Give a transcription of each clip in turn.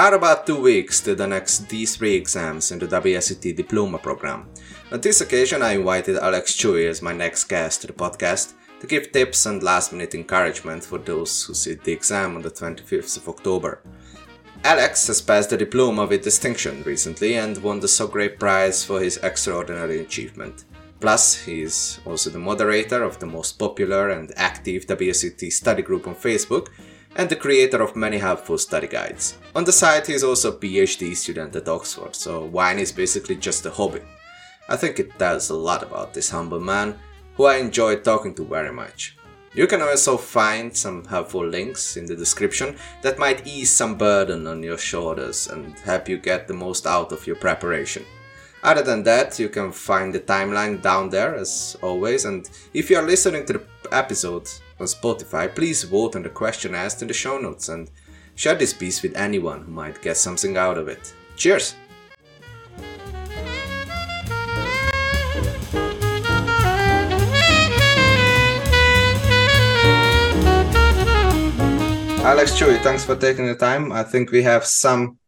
are about two weeks to the next D3 exams in the WSET Diploma program. On this occasion, I invited Alex Tsui as my next guest to the podcast to give tips and last minute encouragement for those who sit the exam on the 25th of October. Alex has passed the diploma with distinction recently and won the SOGRAPE Prize for his extraordinary achievement. Plus, he is also the moderator of the most popular and active WSET study group on Facebook and the creator of many helpful study guides. On the side, he is also a PhD student at Oxford, so wine is basically just a hobby. I think it tells a lot about this humble man, who I enjoy talking to very much. You can also find some helpful links in the description that might ease some burden on your shoulders and help you get the most out of your preparation. Other than that, you can find the timeline down there as always, and if you are listening to the episode on Spotify, please vote on the question asked in the show notes and share this piece with anyone who might get something out of it. Cheers! Alex Tsui, thanks for taking the time. I think we have some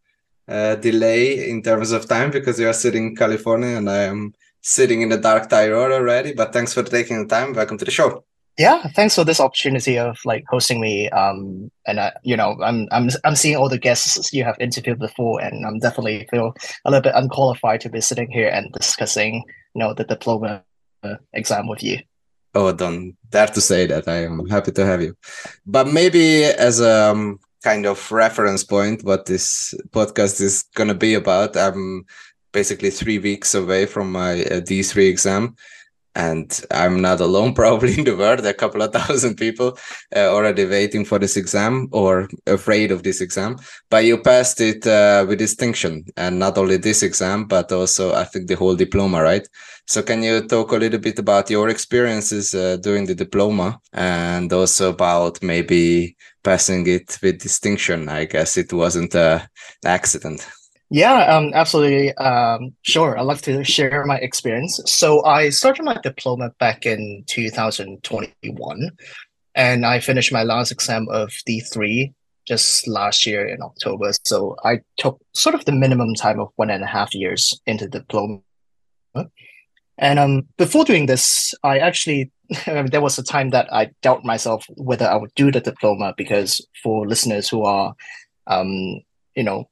uh, delay in terms of time because you are sitting in California and I am sitting in the dark Tyrol already. But thanks for taking the time. Welcome to the show. Yeah, thanks for this opportunity of like hosting me. Um, and I, you know, I'm I'm I'm seeing all the guests you have interviewed before, and I'm definitely feel a little bit unqualified to be sitting here and discussing, you know, the diploma uh, exam with you. Oh, don't dare to say that. I am happy to have you. But maybe as a um, kind of reference point, what this podcast is going to be about, I'm basically three weeks away from my uh, D3 exam. And I'm not alone, probably in the world. A couple of thousand people uh, already waiting for this exam or afraid of this exam. But you passed it uh, with distinction, and not only this exam, but also I think the whole diploma, right? So can you talk a little bit about your experiences uh, doing the diploma and also about maybe passing it with distinction? I guess it wasn't an accident. Yeah, um, absolutely. Um, sure. I'd like to share my experience. So I started my diploma back in 2021, and I finished my last exam of D3 just last year in October. So I took sort of the minimum time of one and a half years into diploma. And um, before doing this, I actually there was a time that I doubt myself whether I would do the diploma because for listeners who are, um, you know,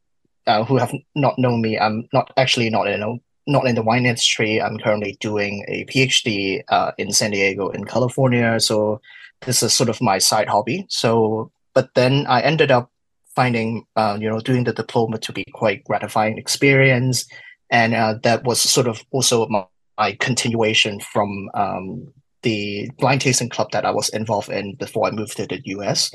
uh, who have not known me, I'm not actually not in not in the wine industry. I'm currently doing a PhD uh, in San Diego in California. So this is sort of my side hobby. So, but then I ended up finding, uh, you know, doing the diploma to be quite gratifying experience, and uh, that was sort of also my my continuation from um, the blind tasting club that I was involved in before I moved to the US.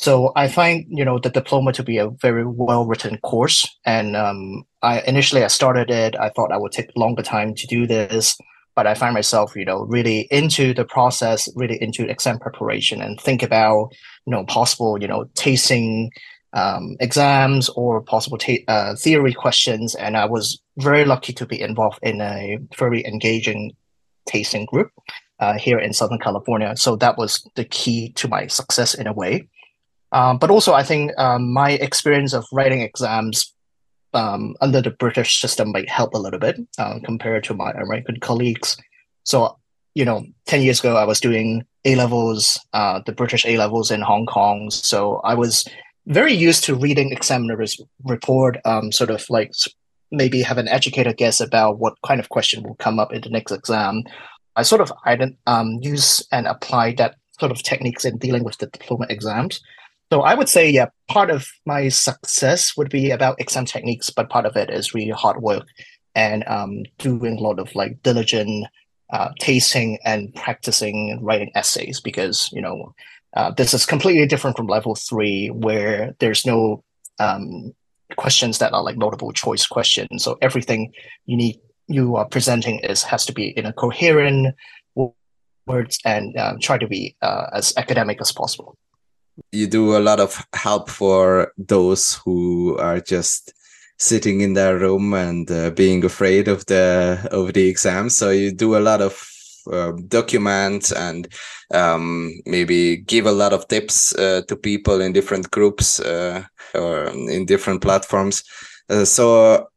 So I find you know the diploma to be a very well written course, and um, I initially I started it. I thought I would take longer time to do this, but I find myself you know really into the process, really into exam preparation, and think about you know possible you know tasting um, exams or possible ta- uh, theory questions. And I was very lucky to be involved in a very engaging tasting group uh, here in Southern California. So that was the key to my success in a way. Um, but also, I think um, my experience of writing exams um, under the British system might help a little bit uh, compared to my American colleagues. So, you know, 10 years ago, I was doing A levels, uh, the British A levels in Hong Kong. So I was very used to reading examiners report, um, sort of like maybe have an educated guess about what kind of question will come up in the next exam. I sort of I didn't um, use and apply that sort of techniques in dealing with the diploma exams. So I would say, yeah, part of my success would be about exam techniques, but part of it is really hard work and um, doing a lot of like diligent uh, tasting and practicing writing essays because you know uh, this is completely different from level three, where there's no um, questions that are like multiple choice questions. So everything you need you are presenting is has to be in a coherent words and um, try to be uh, as academic as possible. You do a lot of help for those who are just sitting in their room and uh, being afraid of the of the exam. So you do a lot of uh, document and um, maybe give a lot of tips uh, to people in different groups uh, or in different platforms. Uh, so,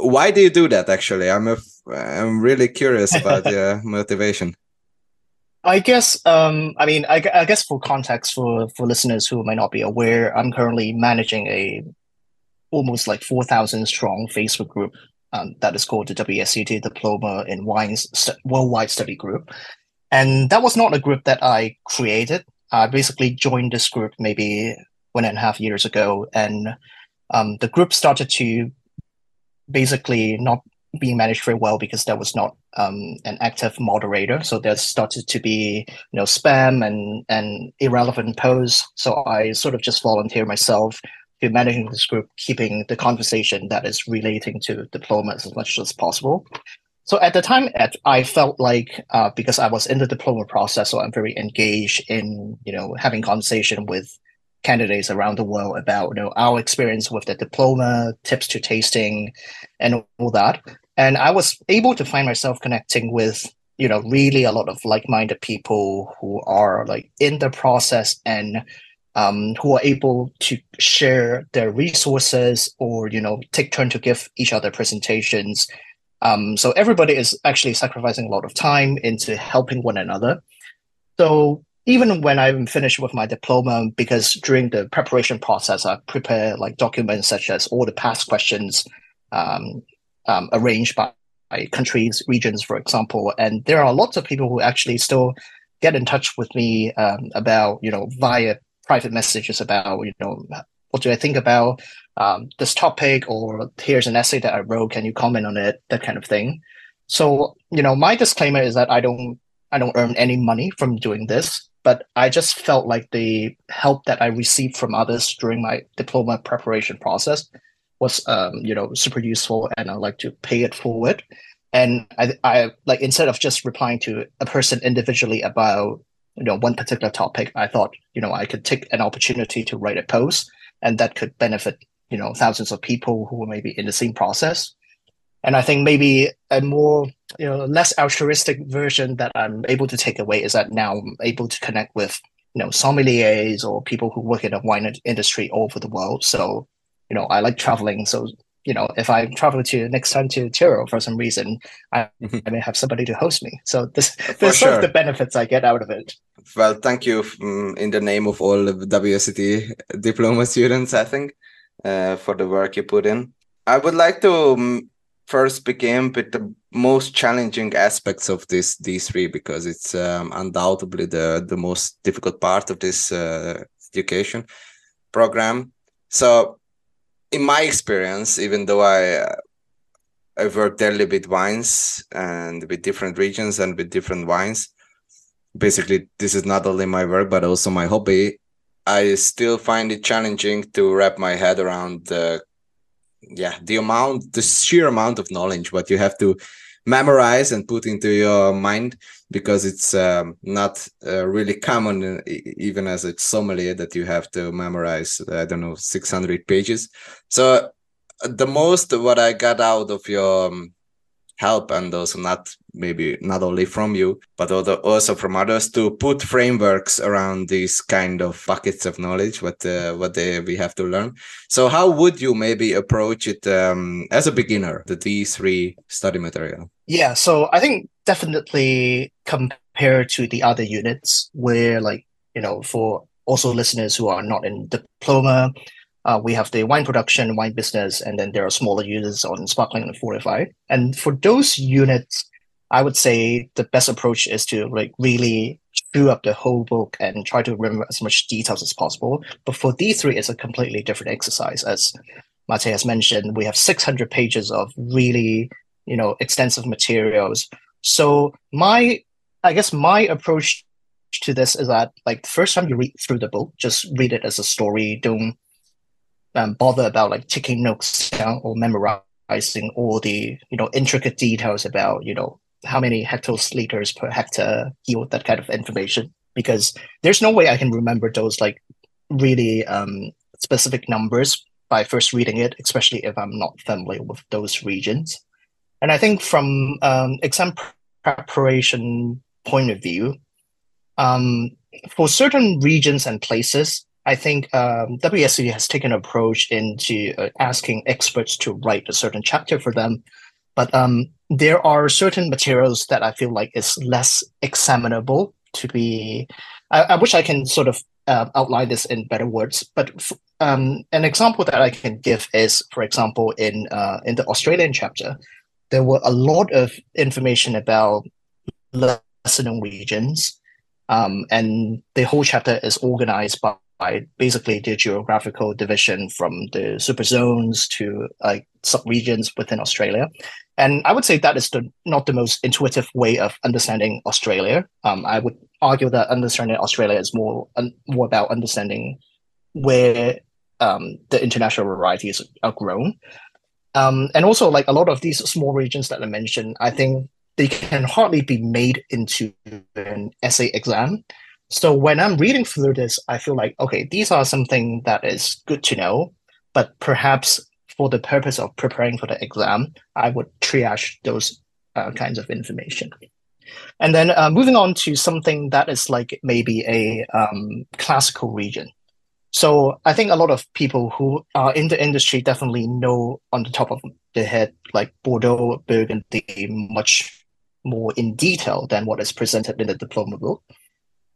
why do you do that? Actually, I'm a, I'm really curious about your motivation. I guess, um, I mean, I, I, guess for context for for listeners who might not be aware, I'm currently managing a almost like four thousand strong Facebook group um, that is called the WSET Diploma in Wines St- Worldwide Study Group, and that was not a group that I created. I basically joined this group maybe one and a half years ago, and um, the group started to basically not being managed very well because there was not um, an active moderator. So there started to be you know spam and and irrelevant posts. So I sort of just volunteer myself to managing this group, keeping the conversation that is relating to diplomas as much as possible. So at the time, I felt like uh, because I was in the diploma process, so I'm very engaged in you know having conversation with candidates around the world about you know our experience with the diploma, tips to tasting, and all that. And I was able to find myself connecting with you know really a lot of like-minded people who are like in the process and um, who are able to share their resources or you know take turn to give each other presentations. Um, so everybody is actually sacrificing a lot of time into helping one another. So even when i'm finished with my diploma because during the preparation process i prepare like documents such as all the past questions um, um arranged by countries regions for example and there are lots of people who actually still get in touch with me um, about you know via private messages about you know what do I think about um, this topic or here's an essay that I wrote. Can you comment on it? That kind of thing. So you know, my disclaimer is that I don't I don't earn any money from doing this, but I just felt like the help that I received from others during my diploma preparation process was um, you know super useful, and I like to pay it forward. And I, I like instead of just replying to a person individually about you know one particular topic i thought you know i could take an opportunity to write a post and that could benefit you know thousands of people who may be in the same process and i think maybe a more you know less altruistic version that i'm able to take away is that now i'm able to connect with you know sommeliers or people who work in the wine industry all over the world so you know i like traveling so you know, if I travel to next time to Tyrol for some reason, I, mm-hmm. I may have somebody to host me. So this, this sure. of the benefits I get out of it. Well, thank you um, in the name of all the WSET diploma students, I think, uh, for the work you put in. I would like to um, first begin with the most challenging aspects of this D3 because it's um, undoubtedly the, the most difficult part of this uh, education program. So in my experience, even though I uh, I've worked daily with wines and with different regions and with different wines. Basically, this is not only my work but also my hobby. I still find it challenging to wrap my head around the yeah the amount the sheer amount of knowledge what you have to memorize and put into your mind because it's um, not uh, really common uh, even as a sommelier that you have to memorize i don't know 600 pages. So uh, the most what i got out of your um, help and also not maybe not only from you but also from others to put frameworks around these kind of buckets of knowledge what uh, what they, we have to learn. So how would you maybe approach it um, as a beginner the d3 study material? Yeah so i think definitely compared to the other units where like you know for also listeners who are not in diploma uh, we have the wine production, wine business, and then there are smaller units on sparkling and fortified. And for those units, I would say the best approach is to like really chew up the whole book and try to remember as much details as possible. But for D3, it's a completely different exercise. As Mate has mentioned, we have 600 pages of really, you know, extensive materials. So my, I guess my approach to this is that like the first time you read through the book, just read it as a story. Don't um, bother about like taking notes down or memorizing all the you know intricate details about you know how many hectoliters per hectare yield that kind of information because there's no way I can remember those like really um, specific numbers by first reading it, especially if I'm not familiar with those regions. And I think from um, exam preparation point of view, um, for certain regions and places, I think um, has taken an approach into uh, asking experts to write a certain chapter for them. But um, there are certain materials that I feel like is less examinable to be. I, I wish I can sort of uh, outline this in better words. But um, an example that I can give is, for example, in uh, in the Australian chapter, there were a lot of information about lesser regions, um, and the whole chapter is organized by by basically the geographical division from the super zones to like sub-regions within Australia. And I would say that is the not the most intuitive way of understanding Australia. Um, I would argue that understanding Australia is more um, more about understanding where um, the international varieties are grown. Um, and also, like a lot of these small regions that I mentioned, I think they can hardly be made into an essay exam so when I'm reading through this, I feel like, okay, these are something that is good to know, but perhaps for the purpose of preparing for the exam, I would triage those uh, kinds of information. And then uh, moving on to something that is like maybe a um, classical region. So I think a lot of people who are in the industry definitely know on the top of their head, like Bordeaux, Burgundy, much more in detail than what is presented in the diploma book.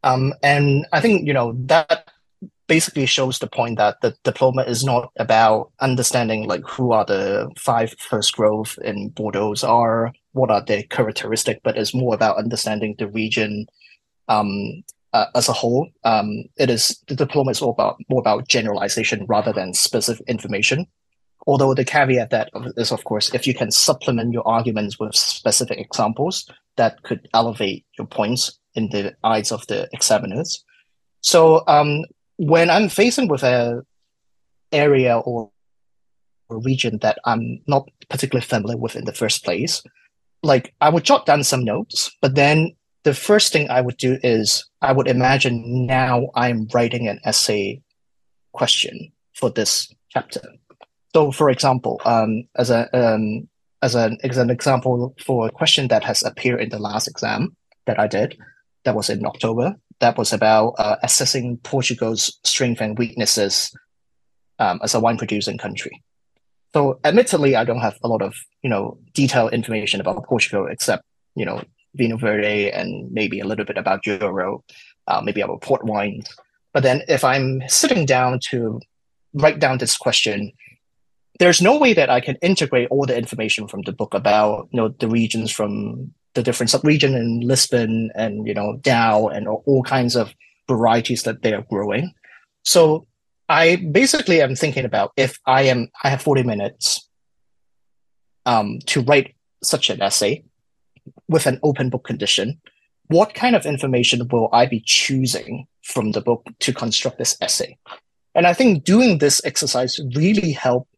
Um, and I think you know that basically shows the point that the diploma is not about understanding like who are the five first growth in Bordeaux are, what are their characteristic, but it's more about understanding the region um, uh, as a whole. Um, it is the diploma is all about more about generalization rather than specific information. Although the caveat that is, of course, if you can supplement your arguments with specific examples, that could elevate your points in the eyes of the examiners. So um, when I'm facing with a area or a region that I'm not particularly familiar with in the first place, like I would jot down some notes, but then the first thing I would do is I would imagine now I'm writing an essay question for this chapter. So, for example, um, as a um, as an as an example for a question that has appeared in the last exam that I did, that was in October. That was about uh, assessing Portugal's strengths and weaknesses um, as a wine producing country. So, admittedly, I don't have a lot of you know detailed information about Portugal except you know Vinho Verde and maybe a little bit about Douro, uh, maybe about port wines. But then, if I'm sitting down to write down this question, there's no way that I can integrate all the information from the book about you know the regions from the different sub-region in Lisbon and you know Dão and all kinds of varieties that they are growing. So I basically am thinking about if I am I have 40 minutes um, to write such an essay with an open book condition, what kind of information will I be choosing from the book to construct this essay? And I think doing this exercise really helped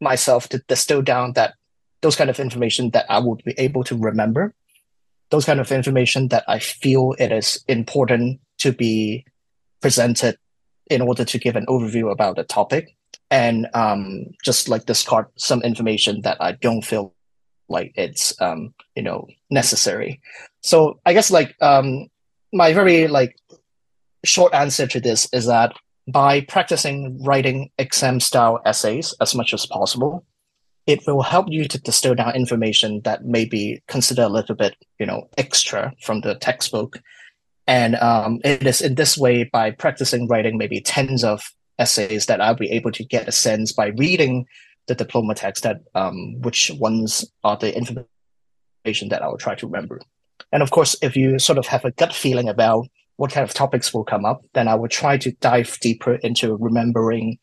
myself to distill down that those kind of information that I would be able to remember those kind of information that I feel it is important to be presented in order to give an overview about the topic and um, just like discard some information that I don't feel like it's um, you know necessary. So I guess like um, my very like short answer to this is that by practicing writing exam style essays as much as possible, it will help you to distill down information that may be considered a little bit, you know, extra from the textbook. And um, it is in this way, by practicing writing maybe tens of essays, that I'll be able to get a sense by reading the diploma text that um, which ones are the information that I will try to remember. And of course, if you sort of have a gut feeling about what kind of topics will come up, then I will try to dive deeper into remembering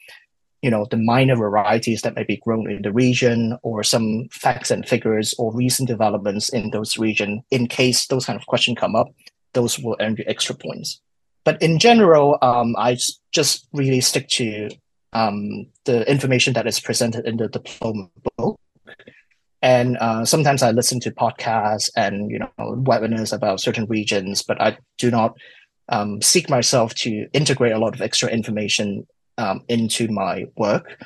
you know the minor varieties that may be grown in the region or some facts and figures or recent developments in those region in case those kind of questions come up those will earn you extra points but in general um, i just really stick to um, the information that is presented in the diploma book and uh, sometimes i listen to podcasts and you know webinars about certain regions but i do not um, seek myself to integrate a lot of extra information um, into my work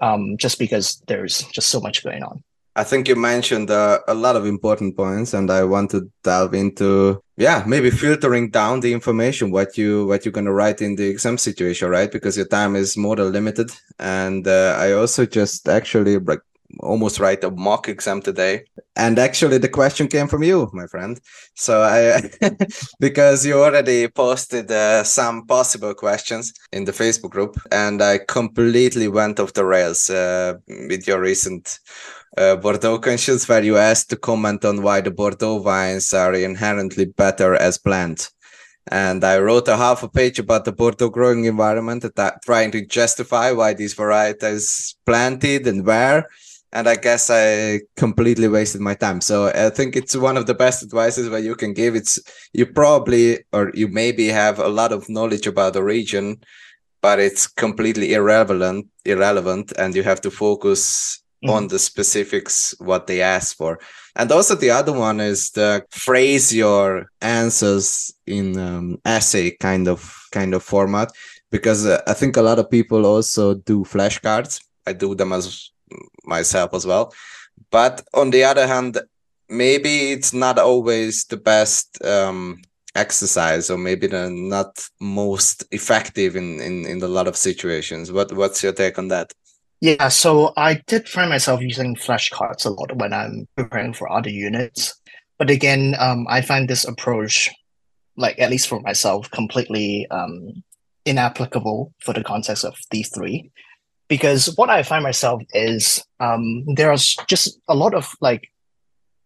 um, just because there's just so much going on. I think you mentioned uh, a lot of important points, and I want to delve into yeah maybe filtering down the information what you what you're going to write in the exam situation right? Because your time is more than limited. And uh, i also just actually like almost write a mock exam today and actually the question came from you my friend so i because you already posted uh, some possible questions in the facebook group and i completely went off the rails uh, with your recent uh, Bordeaux conscience where you asked to comment on why the Bordeaux wines are inherently better as blend. And I wrote a half a page about the Bordeaux growing environment, trying to justify why these varieties planted and where. And I guess I completely wasted my time. So I think it's one of the best advices where you can give. It's you probably or you maybe have a lot of knowledge about the region, but it's completely irrelevant. Irrelevant, and you have to focus mm-hmm. on the specifics what they ask for and also the other one is the phrase your answers in um, essay kind of kind of format because uh, i think a lot of people also do flashcards i do them as myself as well but on the other hand maybe it's not always the best um, exercise or maybe the not most effective in, in in a lot of situations what what's your take on that yeah, so I did find myself using flashcards a lot when I'm preparing for other units. But again, um, I find this approach, like at least for myself, completely um, inapplicable for the context of D3. Because what I find myself is um, there's just a lot of like,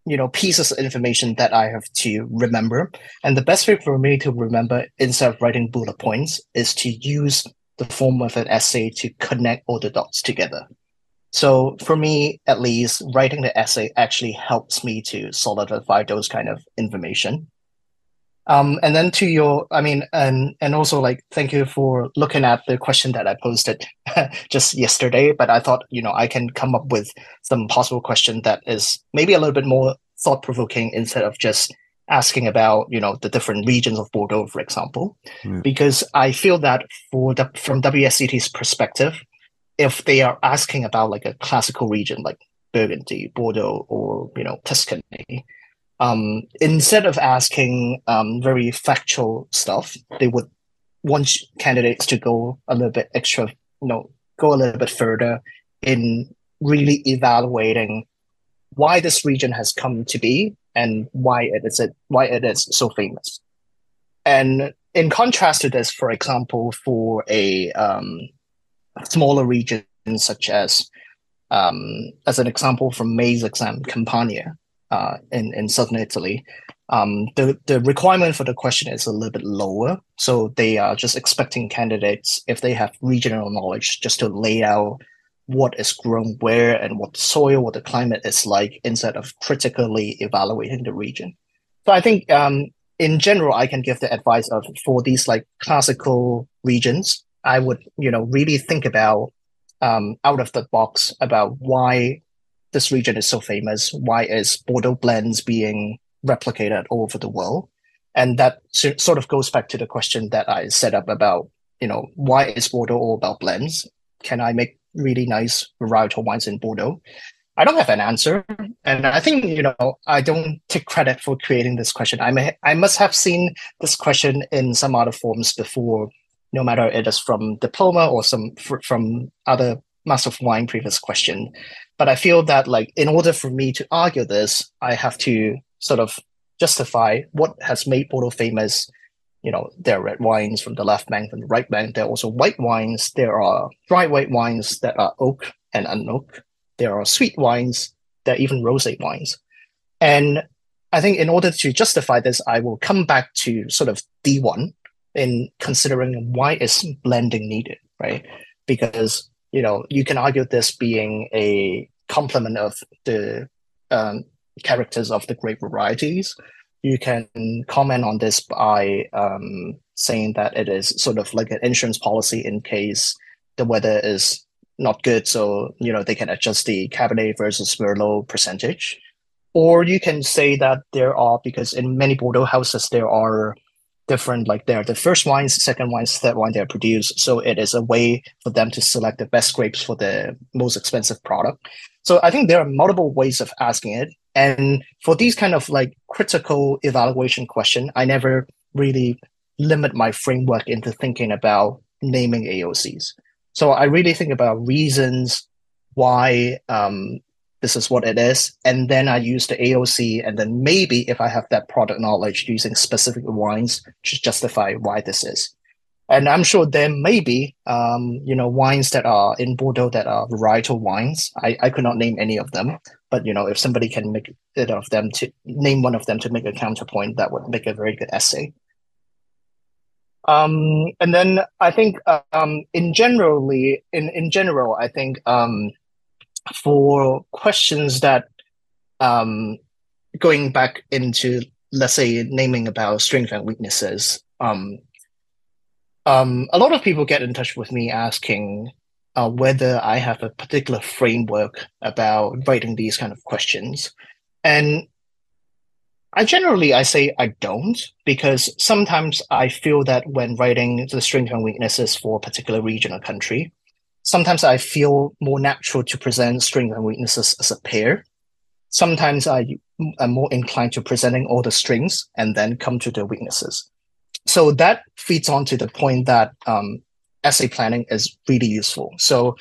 you know, pieces of information that I have to remember. And the best way for me to remember instead of writing bullet points is to use the form of an essay to connect all the dots together. So for me, at least, writing the essay actually helps me to solidify those kind of information. Um, and then to your, I mean, and and also like, thank you for looking at the question that I posted just yesterday. But I thought, you know, I can come up with some possible question that is maybe a little bit more thought provoking instead of just asking about you know the different regions of Bordeaux, for example, yeah. because I feel that for the from WSET's perspective, if they are asking about like a classical region like Burgundy, Bordeaux, or you know Tuscany, um, instead of asking um, very factual stuff, they would want candidates to go a little bit extra, you know, go a little bit further in really evaluating why this region has come to be and why it is it why it is so famous. And in contrast to this, for example, for a um, smaller region such as um, as an example from May's exam, Campania uh, in in southern Italy, um, the the requirement for the question is a little bit lower. So they are just expecting candidates if they have regional knowledge just to lay out what is grown where and what the soil, what the climate is like, instead of critically evaluating the region. So I think um, in general, I can give the advice of for these like classical regions, I would you know really think about um, out of the box about why this region is so famous, why is Bordeaux blends being replicated all over the world, and that sort of goes back to the question that I set up about you know why is Bordeaux all about blends? Can I make really nice varietal wines in Bordeaux? I don't have an answer, and I think you know I don't take credit for creating this question. I may I must have seen this question in some other forms before, no matter it is from diploma or some from other master of wine previous question. But I feel that like in order for me to argue this, I have to sort of justify what has made Bordeaux famous you know, there are red wines from the left bank and the right bank. There are also white wines. There are dry white wines that are oak and unoak. There are sweet wines. There are even rosé wines. And I think in order to justify this, I will come back to sort of D1 in considering why is blending needed, right? Because, you know, you can argue this being a complement of the um, characters of the great varieties you can comment on this by um, saying that it is sort of like an insurance policy in case the weather is not good, so you know they can adjust the Cabernet versus Merlot percentage. Or you can say that there are because in many Bordeaux houses there are different like they're the first wines, second wines, third wine they are produced. So it is a way for them to select the best grapes for the most expensive product. So I think there are multiple ways of asking it. And for these kind of like critical evaluation question, I never really limit my framework into thinking about naming AOCs. So I really think about reasons why um, this is what it is, and then I use the AOC, and then maybe if I have that product knowledge, using specific wines to justify why this is. And I'm sure there may be, um, you know, wines that are in Bordeaux that are varietal wines. I, I could not name any of them, but you know, if somebody can make it of them to name one of them to make a counterpoint, that would make a very good essay. Um, and then I think um, in generally in in general, I think um, for questions that um, going back into let's say naming about strengths and weaknesses, um, um, a lot of people get in touch with me asking uh, whether I have a particular framework about writing these kind of questions, and I generally I say I don't because sometimes I feel that when writing the strengths and weaknesses for a particular region or country, sometimes I feel more natural to present strengths and weaknesses as a pair. Sometimes I am more inclined to presenting all the strengths and then come to the weaknesses. So that feeds on to the point that um, essay planning is really useful. So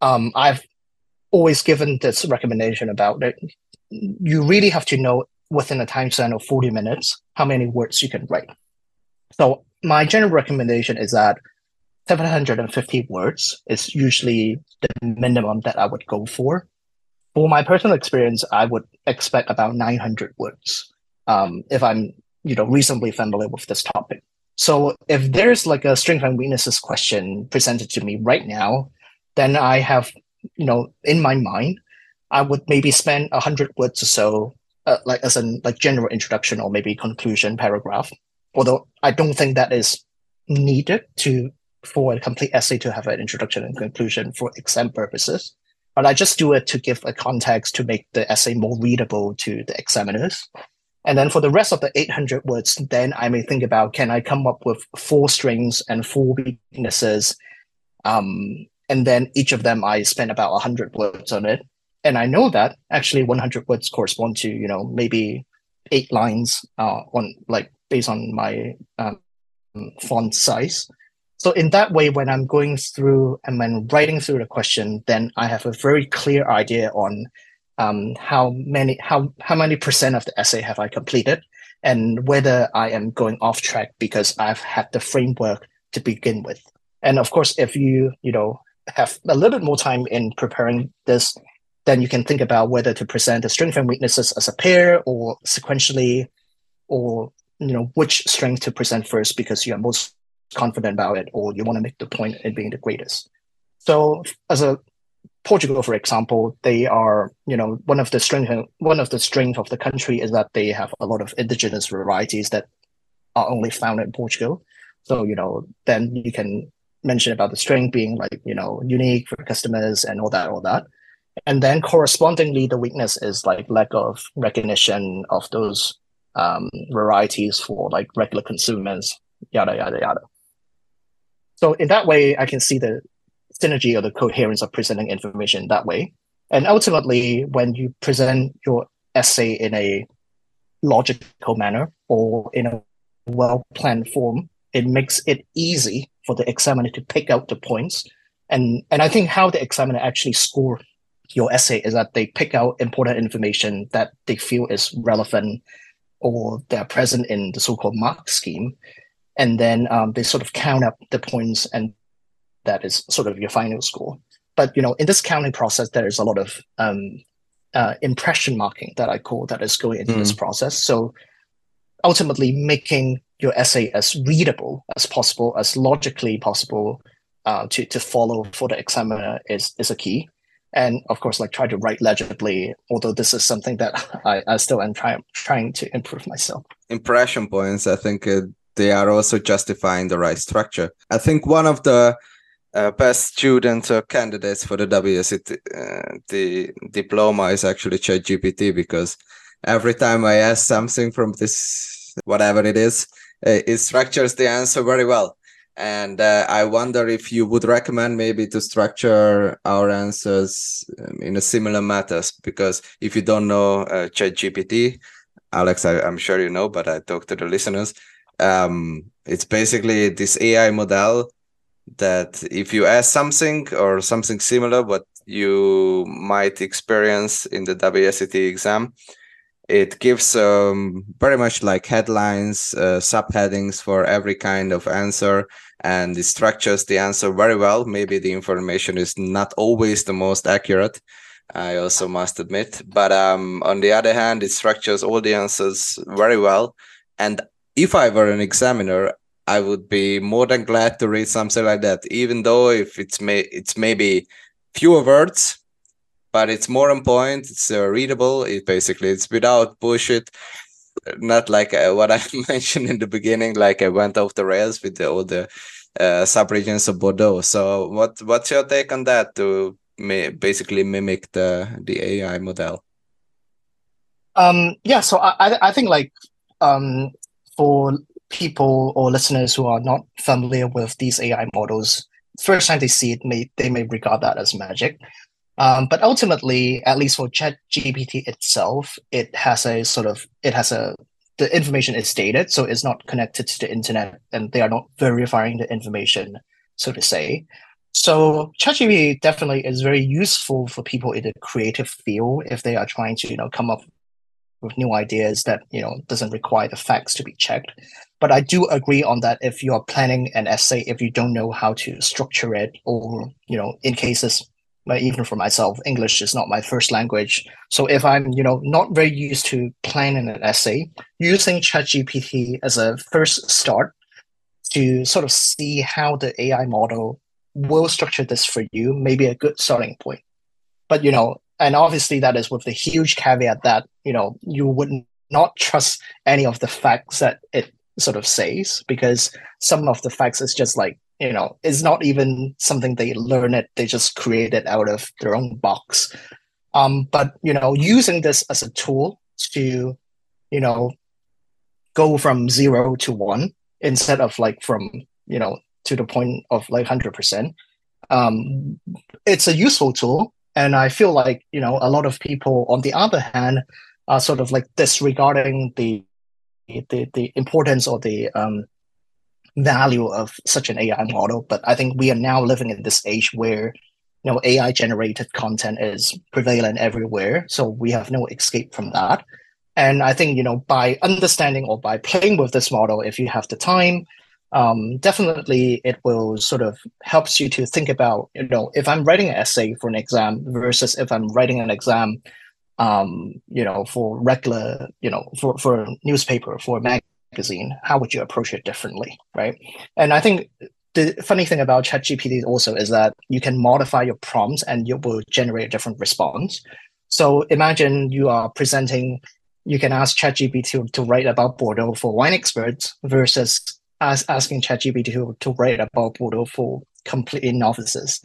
um, I've always given this recommendation about it. You really have to know within a time span of 40 minutes how many words you can write. So my general recommendation is that 750 words is usually the minimum that I would go for. For my personal experience, I would expect about 900 words um, if I'm you know reasonably familiar with this topic. So if there's like a strength and weaknesses question presented to me right now, then I have you know in my mind I would maybe spend 100 words or so uh, like as a like general introduction or maybe conclusion paragraph. Although I don't think that is needed to for a complete essay to have an introduction and conclusion for exam purposes. But I just do it to give a context to make the essay more readable to the examiners. And then for the rest of the 800 words, then I may think about can I come up with four strengths and four weaknesses? Um, and then each of them I spend about 100 words on it and I know that actually 100 words correspond to you know maybe eight lines uh, on like based on my um, font size. So in that way, when I'm going through and when writing through the question, then I have a very clear idea on um, how many how how many percent of the essay have I completed, and whether I am going off track because I've had the framework to begin with. And of course, if you you know have a little bit more time in preparing this then you can think about whether to present the strength and weaknesses as a pair or sequentially, or you know which strength to present first because you are most confident about it, or you want to make the point in being the greatest. So, as a Portugal, for example, they are you know one of the strength one of the strength of the country is that they have a lot of indigenous varieties that are only found in Portugal. So you know then you can mention about the strength being like you know unique for customers and all that all that and then correspondingly the weakness is like lack of recognition of those um, varieties for like regular consumers yada yada yada so in that way i can see the synergy or the coherence of presenting information that way. And ultimately when you present your essay in a logical manner or in a well planned form it makes it easy for the examiner to pick out the points. And and i think how the examiner actually score your essay is that they pick out important information that they feel is relevant or they're present in the so-called mark scheme and then um, they sort of count up the points and that is sort of your final score. But you know in this counting process there is a lot of um, uh, impression marking that i call that is going into mm. this process. So ultimately making your essay as readable as possible as logically possible uh, to, to follow for the examiner is, is a key. And of course like try to write legibly although this is something that i, I still am trying trying to improve myself. Impression points i think uh, they are also justifying the right structure i think one of the uh, best students or candidates for the WSET uh, the diploma is actually ChatGPT because every time I ask something from this whatever it is, uh, it structures the answer very well and uh, I wonder if you would recommend maybe to structure our answers um, in a similar matters because if you don't know uh, ChatGPT, Alex, I, am sure you know, but I talk to the listeners. Um, it's basically this AI model that if you ask something or something similar, what you might experience in the WSET exam, it gives um, very much like headlines, uh, subheadings for every kind of answer, and it structures the answer very well. Maybe the information is not always the most accurate. I also must admit, but um, on the other hand, it structures all the answers very well. And if I were an examiner, I would be more than glad to read something like that, even though if it's may it's maybe fewer words, but it's more on point. It's uh, readable. It basically it's without bullshit. Not like uh, what I mentioned in the beginning, like I went off the rails with the, all the uh, subregions of Bordeaux. So, what what's your take on that to basically mimic the the AI model? Um, yeah, so I I think like um, for people or listeners who are not familiar with these AI models, first time they see it, may they may regard that as magic. Um, but ultimately, at least for ChatGPT itself, it has a sort of it has a the information is dated, so it's not connected to the internet, and they are not verifying the information, so to say. So ChatGPT definitely is very useful for people in the creative field if they are trying to you know come up with new ideas that you know doesn't require the facts to be checked. But I do agree on that if you are planning an essay, if you don't know how to structure it, or you know in cases even for myself, English is not my first language. So if I'm, you know, not very used to planning an essay, using ChatGPT as a first start to sort of see how the AI model will structure this for you may be a good starting point. But you know, and obviously that is with the huge caveat that, you know, you would not trust any of the facts that it sort of says because some of the facts is just like you know it's not even something they learn it they just create it out of their own box. Um, but you know using this as a tool to you know go from zero to one instead of like from you know to the point of like 100% um, it's a useful tool and i feel like you know a lot of people on the other hand are sort of like disregarding the the, the importance or the um, value of such an AI model. But I think we are now living in this age where you know AI generated content is prevalent everywhere, so we have no escape from that. And I think you know by understanding or by playing with this model, if you have the time, um, definitely it will sort of helps you to think about you know if I'm writing an essay for an exam versus if I'm writing an exam um, you know, for regular, you know, for, for a newspaper, for a magazine, how would you approach it differently, right? And I think the funny thing about ChatGPT also is that you can modify your prompts and you will generate a different response. So imagine you are presenting, you can ask ChatGPT to, to write about Bordeaux for wine experts versus as, asking ChatGPT to, to write about Bordeaux for completely novices.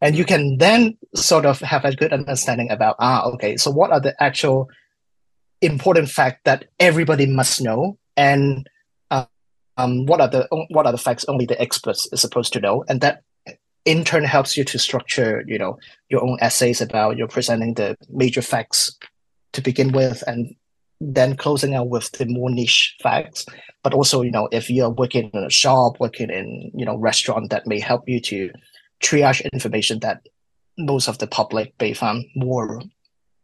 And you can then sort of have a good understanding about, ah, okay, so what are the actual important facts that everybody must know and uh, um, what are the what are the facts only the experts is supposed to know, and that in turn helps you to structure you know your own essays about you're presenting the major facts to begin with, and then closing out with the more niche facts. But also, you know, if you're working in a shop, working in you know restaurant, that may help you to triage information that most of the public may find more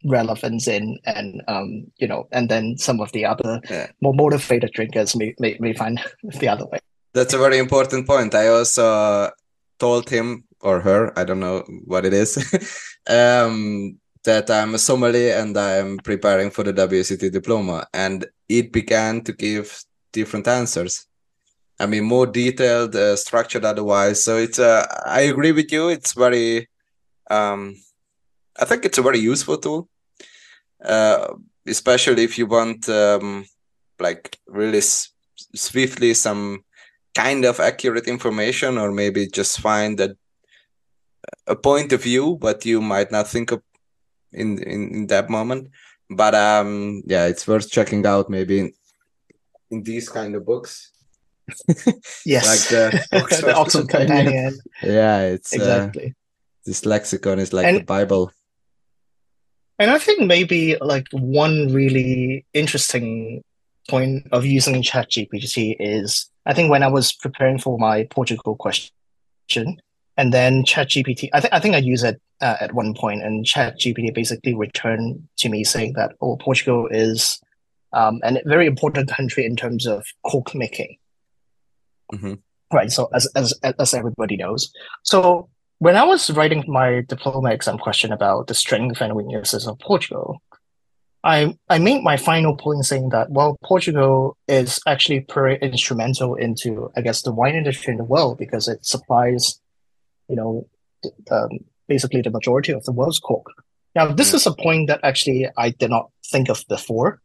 relevance in and um you know and then some of the other yeah. more motivated drinkers may, may, may find the other way that's a very important point i also told him or her i don't know what it is um that i'm a sommelier and i'm preparing for the WSET diploma. And it began to give different answers. I mean more detailed uh, structured otherwise. So it's uh, i agree with you. It's very um I think it's a very useful tool, uh, especially if you want um, like really swiftly some kind of accurate information, or maybe just find a, a point of view but you might not think of in in, in that moment. But um, yeah, it's worth checking out maybe in, in these kind of books. yes, like the Oxford, the Oxford Companion. Companion. Yeah, it's uh, Exactly. this lexicon is like And- the Bible. And I think maybe like one really interesting point of using ChatGPT is I think when I was preparing for my Portugal question, and then ChatGPT, I think I think I use it uh, at one point, and ChatGPT basically returned to me saying that oh, Portugal is um, a very important country in terms of cork making. Mhm. Right. So as as as everybody knows, so when I was writing my diploma exam question about the strengths and weaknesses of Portugal, I I made my final point saying that well, Portugal is actually pretty instrumental into I guess the wine industry in the world because it supplies, you know, um, basically the majority of the world's cork. Now, this Yeah. is a point that actually I did not think of before,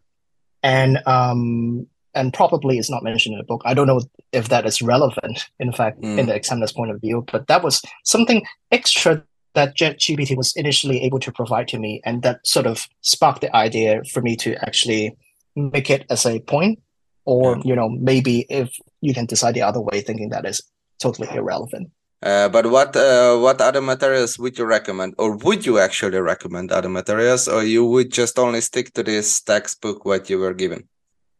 and um and probably is not mentioned in the book. I don't know if that is relevant, in fact, Mm. in the examiner's point of view, but that was something extra that ChatGPT was initially able to provide to me, and that sort of sparked the idea for me to actually make it as a point, or you know, maybe if you can decide the other way, thinking that is totally irrelevant. Uh, but what uh, what other materials would you recommend, or would you actually recommend other materials, or you would just only stick to this textbook what you were given?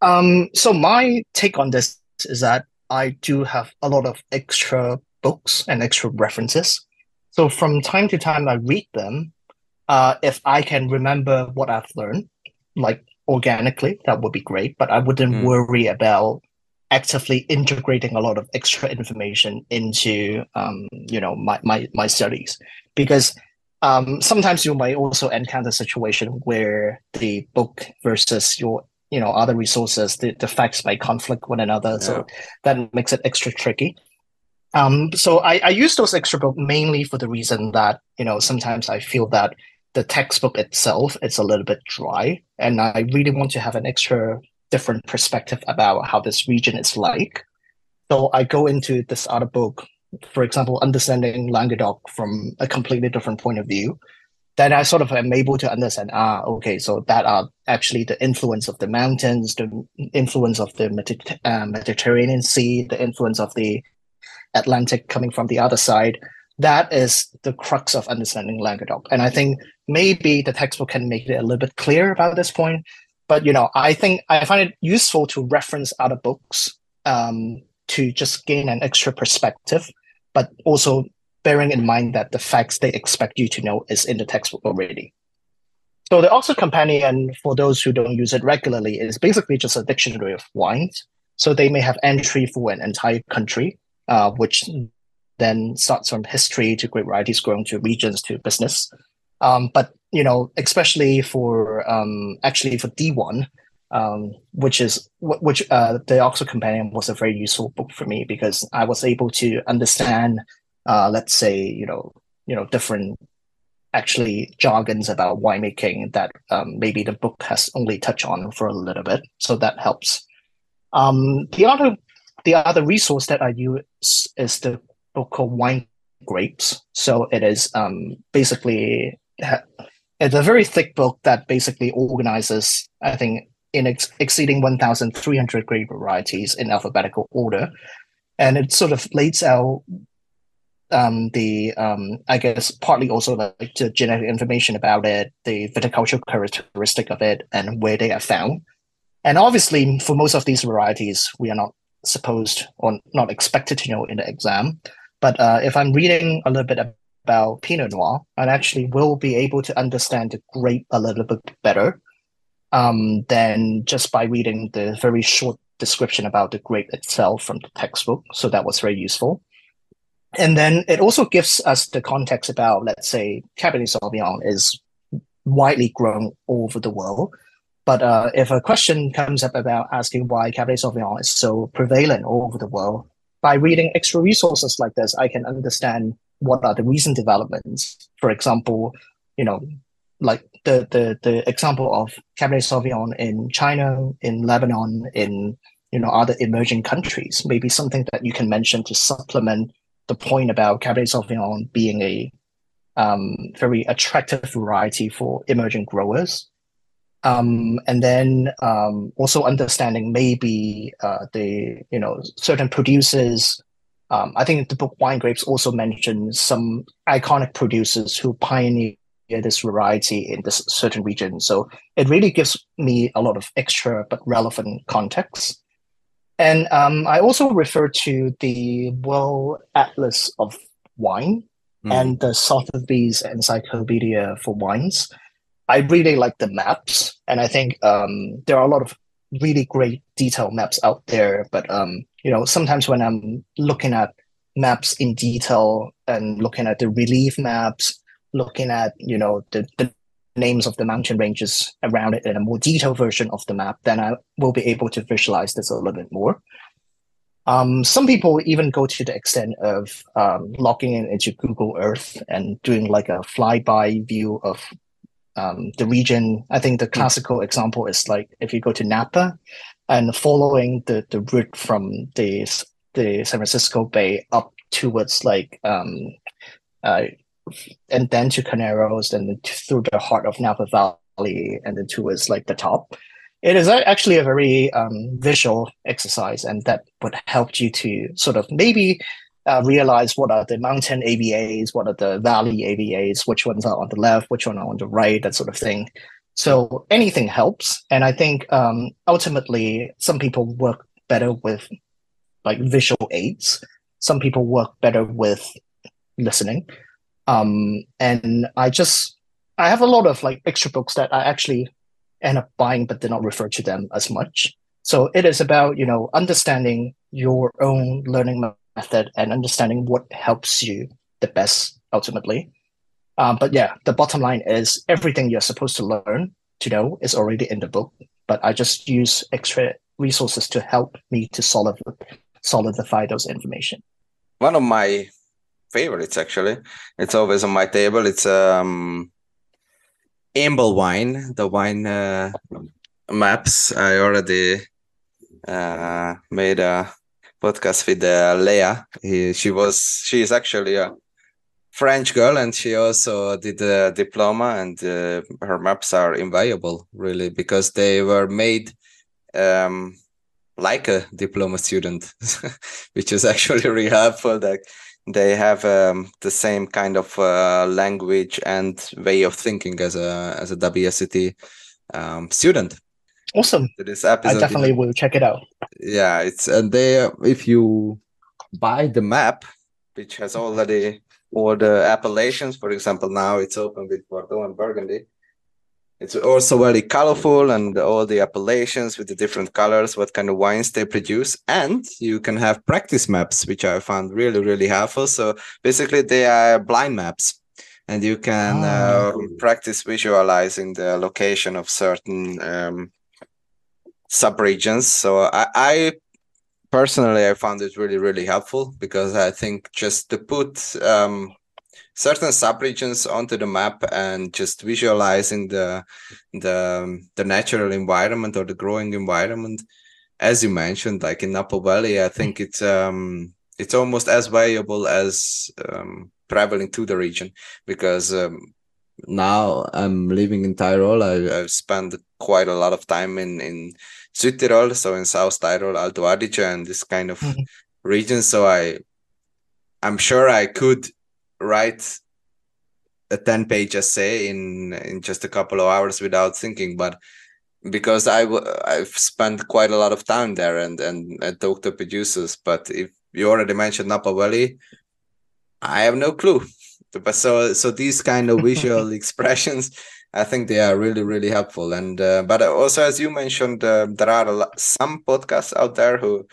Um, so my take on this is that I do have a lot of extra books and extra references. So from time to time, I read them. Uh, if I can remember what I've learned, like organically, that would be great. But I wouldn't Mm. worry about actively integrating a lot of extra information into, um, you know, my my my studies. Because um, sometimes you might also encounter a situation where the book versus your you know other resources the, the facts may conflict one another. So that makes it extra tricky. Um so I, I use those extra books mainly for the reason that you know sometimes i feel that the textbook itself is a little bit dry and i really want to have an extra different perspective about how this region is like so i go into this other book for example understanding languedoc from a completely different point of view then I sort of am able to understand, ah, okay, so that are actually the influence of the mountains, the influence of the uh, Mediterranean Sea, the influence of the Atlantic coming from the other side. That is the crux of understanding Languedoc. And I think maybe the textbook can make it a little bit clear about this point. But, you know, I think I find it useful to reference other books um, to just gain an extra perspective, but also bearing in mind that the facts they expect you to know is in the textbook already. So the Oxford Companion, for those who don't use it regularly, is basically just a dictionary of wines. So they may have entry for an entire country, uh, which then starts from history to great varieties grown to regions to business. Um, but you know, especially for um, actually for D1, um, which is which uh, the Oxford Companion was a very useful book for me because I was able to understand uh, let's say you know you know different actually jargons about winemaking that um, maybe the book has only touched on for a little bit. So that helps. Um, the other the other resource that i use is the book called wine grapes. So it is um, basically it's a very thick book that basically organizes i think in ex- exceeding 1300 grape varieties in alphabetical order and it sort of lays out um, the um, I guess partly also like the genetic information about it, the viticultural characteristic of it, and where they are found. And obviously, for most of these varieties, we are not supposed or not expected to know in the exam. But uh, if I'm reading a little bit about Pinot Noir, and actually will be able to understand the grape a little bit better um, than just by reading the very short description about the grape itself from the textbook. So that was very useful. And then it also gives us the context about, let's say, Cabernet Sauvignon is widely grown all over the world. But uh, if a question comes up about asking why Cabernet Sauvignon is so prevalent all over the world, by reading extra resources like this, I can understand what are the recent developments. For example, you know, like the the the example of Cabernet Sauvignon in China, in Lebanon, in you know other emerging countries, maybe something that you can mention to supplement the point about Cabernet Sauvignon being a um, very attractive variety for emerging growers. Um, and then um, also understanding maybe uh, the you know certain producers. Um, I think the book Wine Grapes also mentions some iconic producers who pioneered this variety in this certain region. So it really gives me a lot of extra but relevant context. And um, I also refer to the World Atlas of Wine mm. and the Sotheby's Encyclopedia for Wines. I really like the maps, and I think um, there are a lot of really great detailed maps out there. But um, you know, sometimes when I'm looking at maps in detail and looking at the relief maps, looking at you know the, the names of the mountain ranges around it in a more detailed version of the map, then I will be able to visualize this a little bit more. Um, some people even go to the extent of um, logging in into Google Earth and doing like a flyby view of um, the region. I think the hmm. classical example is like if you go to Napa and following the, the route from the the San Francisco Bay up towards like um, uh, and then to Carneros, and then through the heart of Napa Valley, and then towards like the top. It is actually a very um, visual exercise, and that would help you to sort of maybe uh, realize what are the mountain AVAs, what are the valley AVAs, which ones are on the left, which one are on the right, that sort of thing. So anything helps, and I think um, ultimately some people work better with like visual aids. Some people work better with listening. Um, and I just I have a lot of like extra books that I actually end up buying, but did not refer to them as much. So it is about you know understanding your own learning method and understanding what helps you the best ultimately. Um, but yeah, the bottom line is everything you're supposed to learn to know is already in the book. But I just use extra resources to help me to solid, solidify those information. One of my favorites actually. It's always on my table. It's um Amble wine, the wine uh, maps. I already uh, made a podcast with uh, Leah. He, she was she is actually a French girl, and she also did a diploma. And uh, her maps are invaluable, really, because they were made um, like a diploma student, which is actually really helpful. That they have um, the same kind of uh, language and way of thinking as a as a WSET um, student. Awesome. this episode, I definitely will check it out. Yeah, it's and they if you buy the map, which has already all the appellations, for example, now it's open with Bordeaux and Burgundy it's also very colorful and all the appellations with the different colors, what kind of wines they produce. And you can have practice maps, which I found really, really helpful. So basically, they are blind maps and you can oh. uh, practice visualizing the location of certain um, subregions. So I, I personally, I found it really, really helpful because I think just to put um, certain subregions onto the map and just visualizing the the the natural environment or the growing environment as you mentioned like in Napa Valley I think it's um it's almost as valuable as um, traveling to the region because um, now I'm living in Tyrol. I, have spent quite a lot of time in in Südtirol so in South Tyrol Alto Adige and this kind of mm-hmm. region so I I'm sure I could write a 10 page essay in in just a couple of hours without thinking but because I w- I've spent quite a lot of time there and and, and talked to producers but if you already mentioned Napa Valley I have no clue but so so these kind of visual expressions I think they are really really helpful and uh, but also as you mentioned uh, there are lot, some podcasts out there who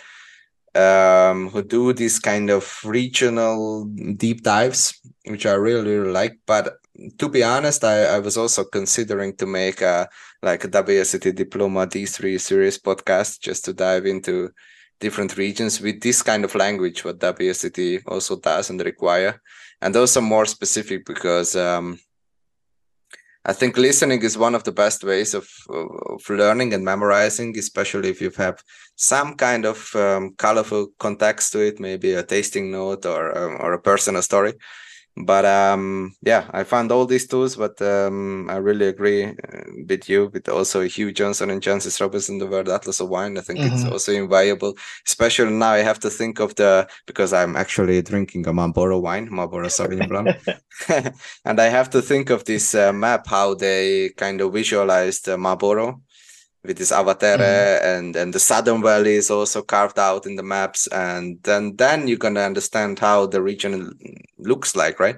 um, who do these kind of regional deep dives, which I really, really like. But to be honest, I, I was also considering to make a like a WSET Diploma D3 series podcast just to dive into different regions with this kind of language, what WSET also does and require. And also more specific because um, I think listening is one of the best ways of, of learning and memorizing, especially if you have some kind of um, colorful context to it, maybe a tasting note or um, or a personal story. But um yeah i found all these tools but um i really agree uh, with you with also hugh johnson and jancis robinson the world atlas of wine i think mm-hmm. it's also invaluable especially now i have to think of the because i'm actually drinking a marlborough wine marlborough sauvignon blanc and i have to think of this uh, map how they kind of visualized uh, marlborough with this Awatere mm-hmm. and and the southern valley is also carved out in the maps. And then then you're gonna understand how the region looks like right?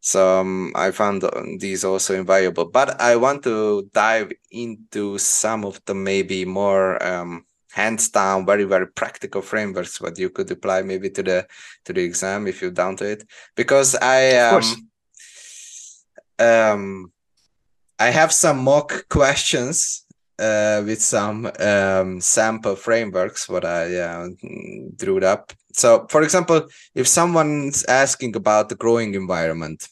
So um, i found these also invaluable. But i want to dive into some of the maybe more um, hands down very very practical frameworks what you could apply maybe to the to the exam if you're down to it. Because i um, um i have some mock questions uh, with some um, sample frameworks what I uh, drew up. So, for example, if someone's asking about the growing environment,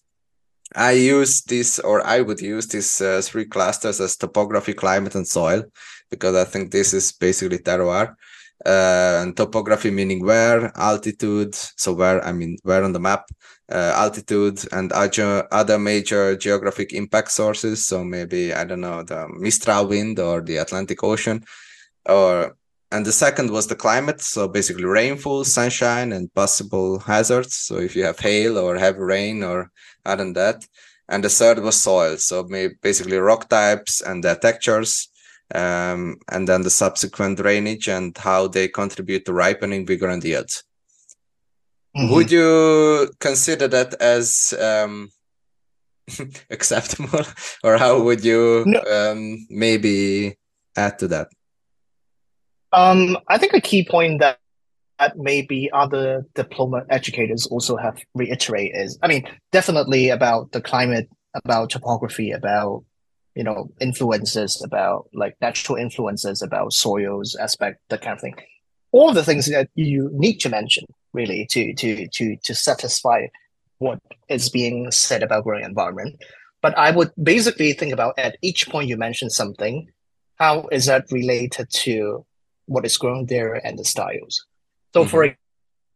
I use this, or I would use these uh, three clusters as topography, climate, and soil, because I think this is basically terroir. Uh, and topography meaning where, altitude, so where I mean where on the map, uh, altitude and other, major geographic impact sources. So maybe, I don't know, the Mistral wind or the Atlantic Ocean. Or and the second was the climate. So basically rainfall, sunshine, and possible hazards. So if you have hail or heavy rain or other than that. And the third was soil. So maybe basically rock types and their textures. Um, and then the subsequent drainage and how they contribute to ripening, vigor, and yields. Mm-hmm. Would you consider that as um, acceptable, or how would you no. um, maybe add to that? Um, I think a key point that that maybe other diploma educators also have reiterated is, I mean, definitely about the climate, about topography, about you know influences, about like natural influences, about soils aspect, that kind of thing. All the things that you need to mention really to to to to satisfy what is being said about growing environment. But I would basically think about at each point you mentioned something, how is that related to what is growing there and the styles? So mm-hmm. for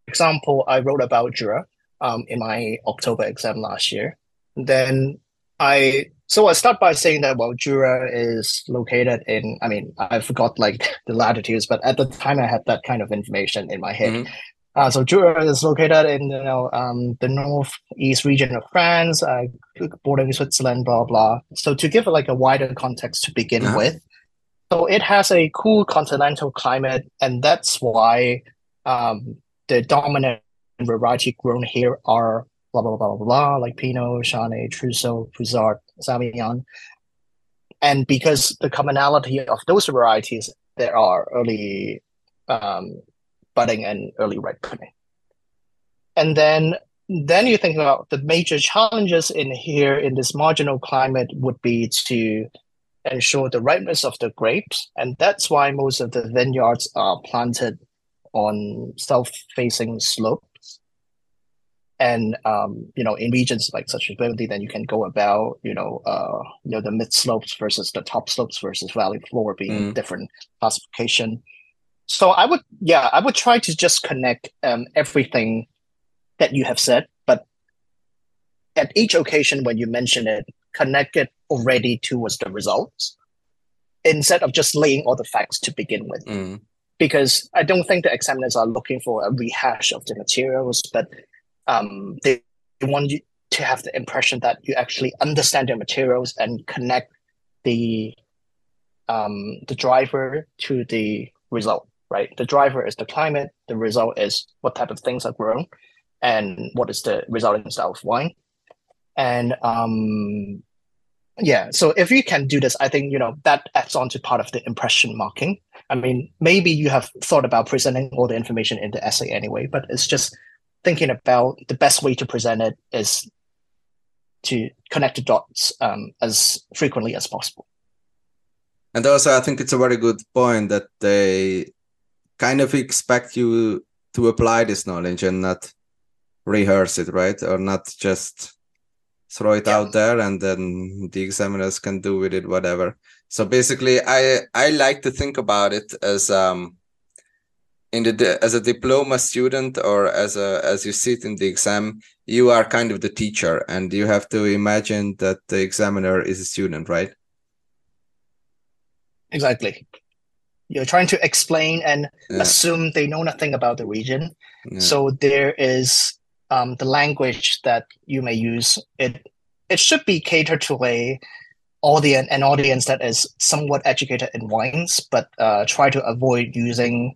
example, I wrote about Jura um, in my October exam last year. Then I so I start by saying that well, Jura is located in. I mean, I forgot like the latitudes, but at the time I had that kind of information in my head. Mm-hmm. Uh, so Jura is located in you know um, the northeast region of France, uh, bordering Switzerland, blah blah. So to give like a wider context to begin uh-huh. with, so it has a cool continental climate, and that's why um, the dominant variety grown here are blah blah blah blah blah, like Pinot, Chardonnay, Trousseau, Poulsard, Savagnin, and because the commonality of those varieties, there are early um, budding and early ripening. And then then you think about the major challenges in here in this marginal climate would be to ensure the ripeness of the grapes. And that's why most of the vineyards are planted on south-facing slopes. And um, you know, in regions like such as Burgundy, then you can go about, you know, uh, you know, the mid slopes versus the top slopes versus valley floor being mm. different classification. So I would, yeah, I would try to just connect um, everything that you have said, but at each occasion when you mention it, connect it already towards the results instead of just laying all the facts to begin with. Mm. Because I don't think the examiners are looking for a rehash of the materials, but um, they want you to have the impression that you actually understand the materials and connect the um, the driver to the result right? The driver is the climate. The result is what type of things are grown, and what is the resulting style of wine. And um, yeah, so if you can do this, I think you know that adds on to part of the impression marking. I mean, maybe you have thought about presenting all the information in the essay anyway, but it's just thinking about the best way to present it is to connect the dots um, as frequently as possible. And also, I think it's a very good point that they kind of expect you to apply this knowledge and not rehearse it, right? Or not just throw it yeah. out there and then the examiners can do with it whatever. So basically, I I like to think about it as um in the as a diploma student or as a as you sit in the exam you are kind of the teacher and you have to imagine that the examiner is a student right exactly you're trying to explain and yeah. assume they know nothing about the region yeah. so there is um, the language that you may use it it should be catered to a audience an audience that is somewhat educated in wines but uh, try to avoid using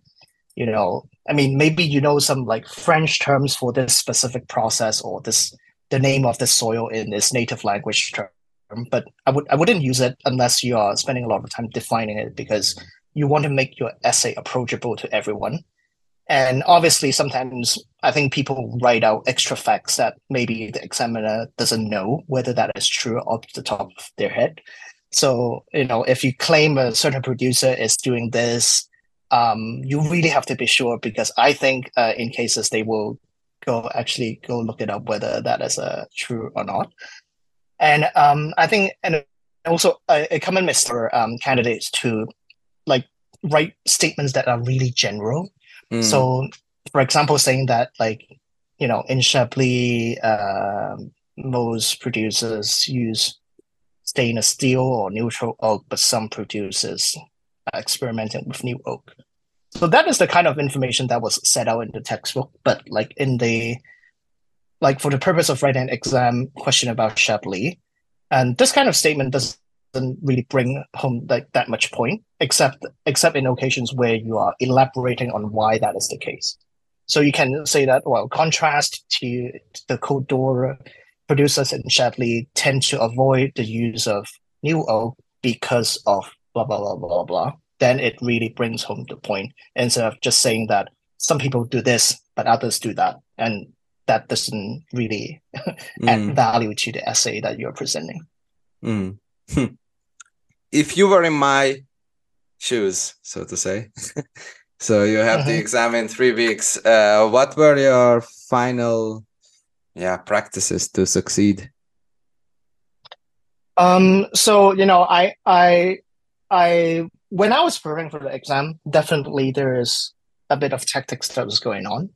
you know i mean maybe you know some like french terms for this specific process or this the name of the soil in its native language term but i would i wouldn't use it unless you are spending a lot of time defining it because you want to make your essay approachable to everyone and obviously sometimes i think people write out extra facts that maybe the examiner doesn't know whether that is true off the top of their head so you know if you claim a certain producer is doing this um, you really have to be sure because I think uh, in cases they will go actually go look it up whether that is uh, true or not. And um, I think and also a, a common mistake for um, candidates to like write statements that are really general. Mm. So, for example, saying that like you know in Chablis, uh, most producers use stainless steel or neutral oak, but some producers are experimenting with new oak. So that is the kind of information that was set out in the textbook. But like in the like for the purpose of writing an exam question about Chablis, and this kind of statement doesn't really bring home like that much point, except except in occasions where you are elaborating on why that is the case. So you can say that well, contrast to the Côte d'Or producers in Chablis tend to avoid the use of new oak because of blah blah blah blah blah then it really brings home the point instead of just saying that some people do this but others do that and that doesn't really add mm. value to the essay that you're presenting mm. if you were in my shoes so to say so you have mm-hmm. the exam in three weeks uh, what were your final yeah practices to succeed um so you know i i i when I was preparing for the exam, definitely there is a bit of tactics that was going on.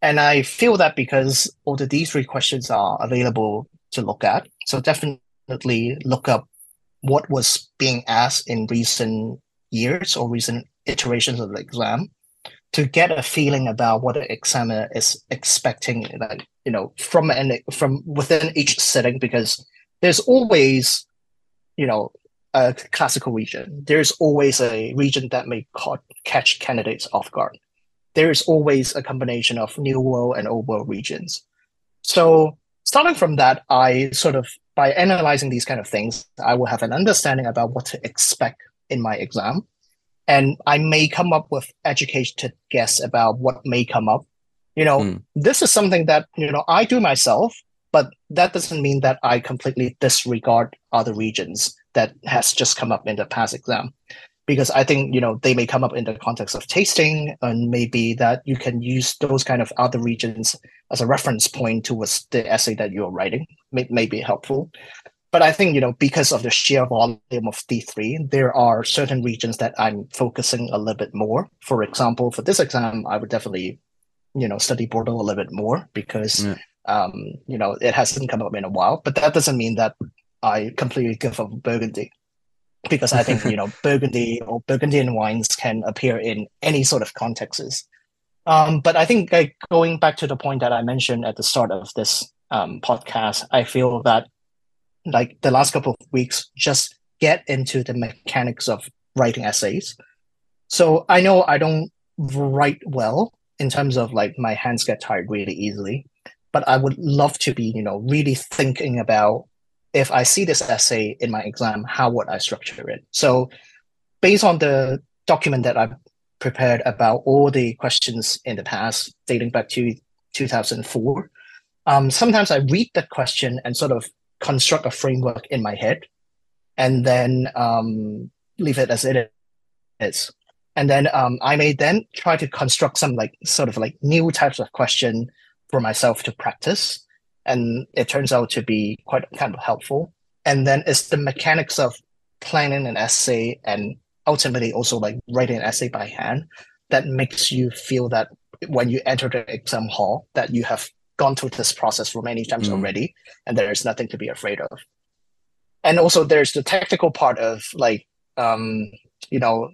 And I feel that because all the these three questions are available to look at. So definitely look up what was being asked in recent years or recent iterations of the exam to get a feeling about what the examiner is expecting like you know from an from within each setting because there's always you know a classical region, there's always a region that may caught, catch candidates off guard. There is always a combination of new world and old world regions. So starting from that, I sort of by analyzing these kind of things, I will have an understanding about what to expect in my exam. And I may come up with educated guess about what may come up. You know, mm. this is something that, you know, I do myself, but that doesn't mean that I completely disregard other regions that has just come up in the past exam because I think you know they may come up in the context of tasting, and maybe that you can use those kind of other regions as a reference point towards the essay that you're writing. May, may be helpful, but I think you know because of the sheer volume of D three, there are certain regions that I'm focusing a little bit more. For example, for this exam, I would definitely you know study Bordeaux a little bit more because. Yeah. Um, you know, it hasn't come up in a while, but that doesn't mean that I completely give up Burgundy because I think you know Burgundy or Burgundian wines can appear in any sort of contexts. Um, but I think like, going back to the point that I mentioned at the start of this um, podcast, I feel that like the last couple of weeks just get into the mechanics of writing essays. So I know I don't write well in terms of like my hands get tired really easily, but I would love to be you know really thinking about if I see this essay in my exam, how would I structure it? So, based on the document that I've prepared about all the questions in the past, dating back to 2004, um, sometimes I read the question and sort of construct a framework in my head, and then um, leave it as it is. And then um, I may then try to construct some like sort of like new types of question for myself to practice and it turns out to be quite kind of helpful. And then it's the mechanics of planning an essay and ultimately also like writing an essay by hand that makes you feel that when you enter the exam hall that you have gone through this process for many times mm. already and there is nothing to be afraid of and also there's the technical part of like um you know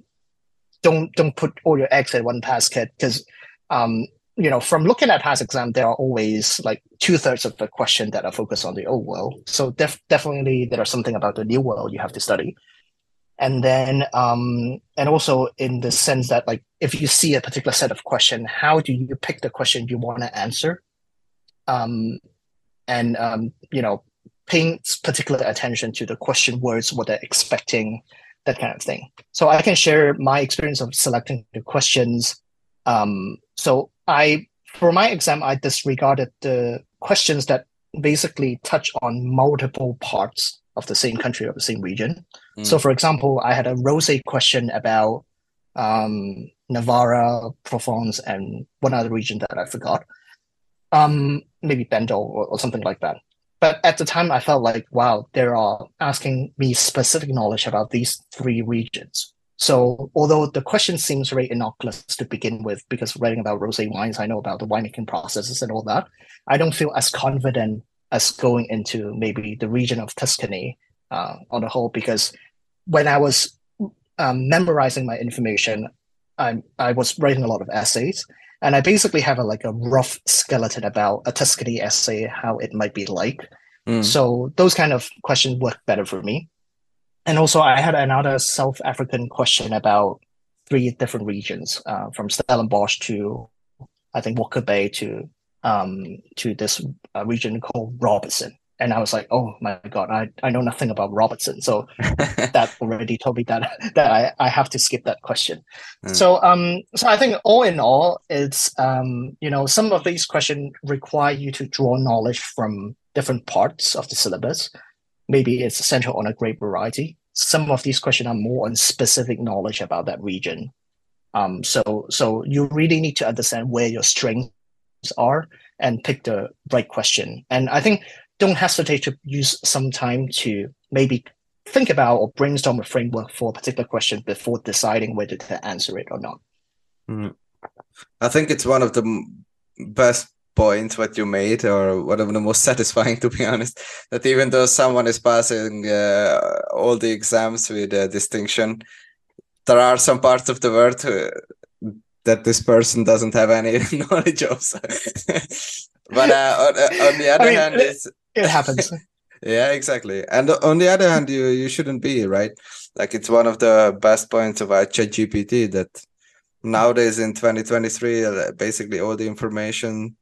don't don't put all your eggs in one basket because um you know from looking at past exam there are always like two-thirds of the question that are focused on the old world. So def- definitely there are something about the new world you have to study. And then um and also in the sense that like if you see a particular set of question how do you pick the question you want to answer? Um and um you know paying particular attention to the question words what they're expecting that kind of thing. So i can share my experience of selecting the questions. Um so i for my exam i disregarded the questions that basically touch on multiple parts of the same country or the same region. Mm. So, for example, I had a rose question about um, Navarra, Provence, and one other region that I forgot. Um, maybe Bandol or, or something like that. But at the time, I felt like, wow, they are asking me specific knowledge about these three regions. So, although the question seems very innocuous to begin with, because writing about rosé wines, I know about the winemaking processes and all that, I don't feel as confident as going into maybe the region of Tuscany uh, on the whole, because when I was um, memorizing my information, I, I was writing a lot of essays, and I basically have a, like a rough skeleton about a Tuscany essay, how it might be like. Mm. So those kind of questions work better for me. And also, I had another South African question about three different regions, uh, from Stellenbosch to I think Walker Bay to um, to this uh, region called Robertson. And I was like, oh my God, I, I know nothing about Robertson. So that already told me that that I, I have to skip that question. Mm. So um so I think all in all, it's um, you know, some of these questions require you to draw knowledge from different parts of the syllabus. Maybe it's central on a grape variety. Some of these questions are more on specific knowledge about that region. Um, so so you really need to understand where your strengths are and pick the right question. And I think don't hesitate to use some time to maybe think about or brainstorm a framework for a particular question before deciding whether to answer it or not. Mm. I think it's one of the best points what you made or one of the most satisfying to be honest that even though someone is passing uh, all the exams with a distinction there are some parts of the world uh, that this person doesn't have any knowledge of. So. but uh, on, uh, on, the other I mean, hand, it, it happens. yeah, exactly. And on the other hand, you you shouldn't be right. Like it's one of the best points about ChatGPT that nowadays in 2023, uh, basically all the information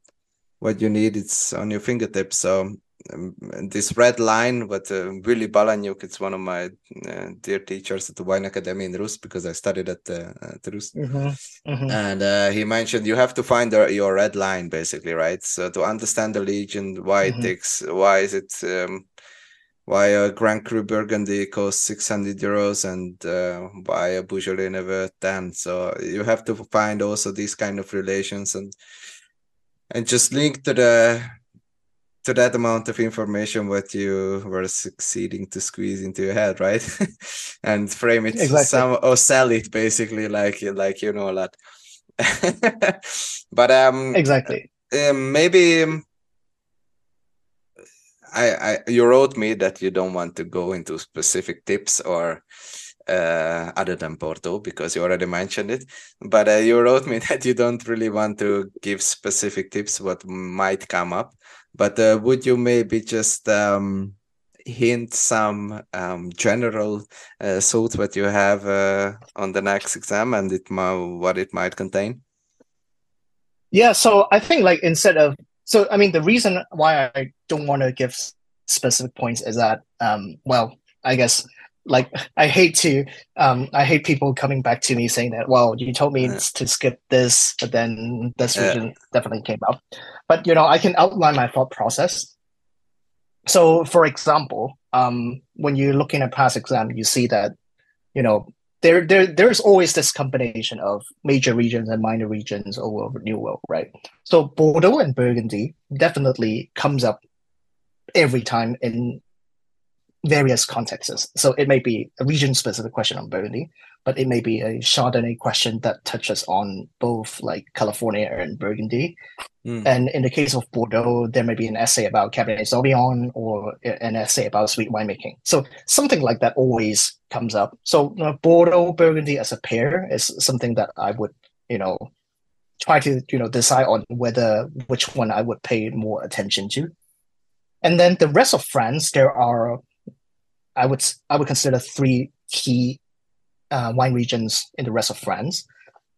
what you need it's on your fingertips. So um, this red line, but uh, Willy Balanyuk, it's one of my uh, dear teachers at the Wine Academy in Rust because I studied at, uh, at Rust. Mm-hmm. Mm-hmm. And uh, he mentioned you have to find the, your red line basically, right? So to understand the legion, why mm-hmm. it takes, why is it, um, why a Grand Cru Burgundy costs 600 euros and uh, why a Beaujolais never 10. So you have to find also these kind of relations and and just link to the to that amount of information what you were succeeding to squeeze into your head right? And frame it exactly. some or sell it basically like like you know a lot. But um exactly. um, maybe um, I, I you wrote me that you don't want to go into specific tips or uh, other than Porto because you already mentioned it. But uh, you wrote me that you don't really want to give specific tips what might come up. But uh, would you maybe just um, hint some um, general uh, thoughts what you have uh, on the next exam and it might, what it might contain? Yeah, so I think like instead of so I mean the reason why I don't want to give specific points is that um, well I guess like I hate to um I hate people coming back to me saying that well you told me yeah. to skip this but then this yeah. region definitely came up but you know I can outline my thought process so for example um when you look in a past exam you see that you know there there there's always this combination of major regions and minor regions all over New World right so Bordeaux and Burgundy definitely comes up every time in various contexts. So it may be a region specific question on Burgundy, but it may be a Chardonnay question that touches on both like California and Burgundy. Mm. And in the case of Bordeaux, there may be an essay about Cabernet Sauvignon or an essay about sweet winemaking. So something like that always comes up. So you know, Bordeaux Burgundy as a pair is something that I would, you know, try to you know decide on whether which one I would pay more attention to. And then the rest of France, there are, I would I would consider three key uh, wine regions in the rest of France,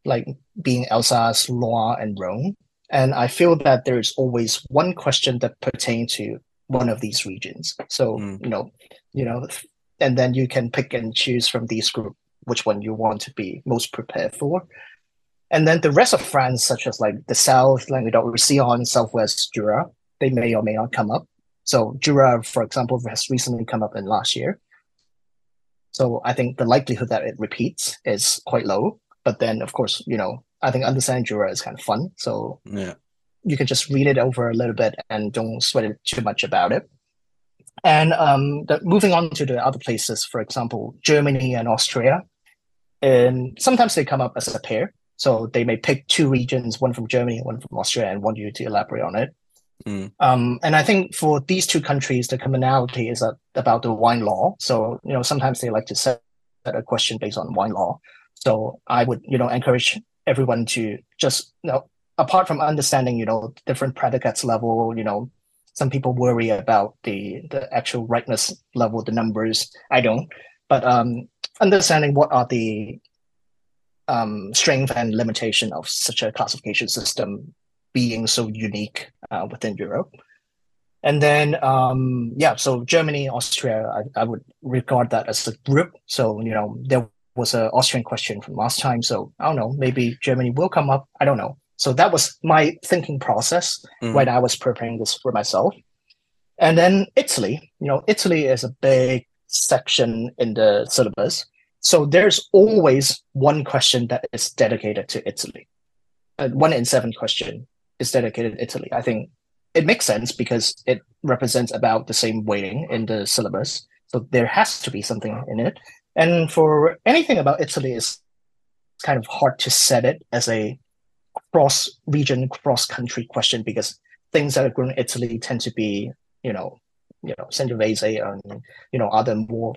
like being Alsace, Loire, and Rhone. And I feel that there is always one question that pertains to one of these regions. So mm. you know, you know, and then you can pick and choose from these group which one you want to be most prepared for. And then the rest of France, such as like the South, Languedoc-Roussillon, Southwest Jura, they may or may not come up. So Jura, for example, has recently come up in last year. So I think the likelihood that it repeats is quite low. But then, of course, you know, I think understanding Jura is kind of fun. So yeah, you can just read it over a little bit and don't sweat it too much about it. And um, the, moving on to the other places, for example, Germany and Austria, and sometimes they come up as a pair. So they may pick two regions, one from Germany, one from Austria, and want you to elaborate on it. Mm. Um, and I think for these two countries, the commonality is that about the wine law. So, you know, sometimes they like to set a question based on wine law. So I would, you know, encourage everyone to just, you know, apart from understanding, you know, different predicates level, you know, some people worry about the the actual rightness level, the numbers. I don't, but um, understanding what are the um, strength and limitation of such a classification system being so unique uh, within Europe. And then, um, yeah, so Germany, Austria, I, I, would regard that as a group. So, you know, there was an Austrian question from last time. So I don't know, maybe Germany will come up. I don't know. So that was my thinking process mm-hmm. when I was preparing this for myself. And then Italy, you know, Italy is a big section in the syllabus. So there's always one question that is dedicated to Italy. Uh, one in seven question dedicated Italy. I think it makes sense because it represents about the same weighting in the syllabus. So there has to be something in it. And for anything about Italy, it's kind of hard to set it as a cross region, cross country question because things that are grown in Italy tend to be, you know, you know, Sangiovese and you know other more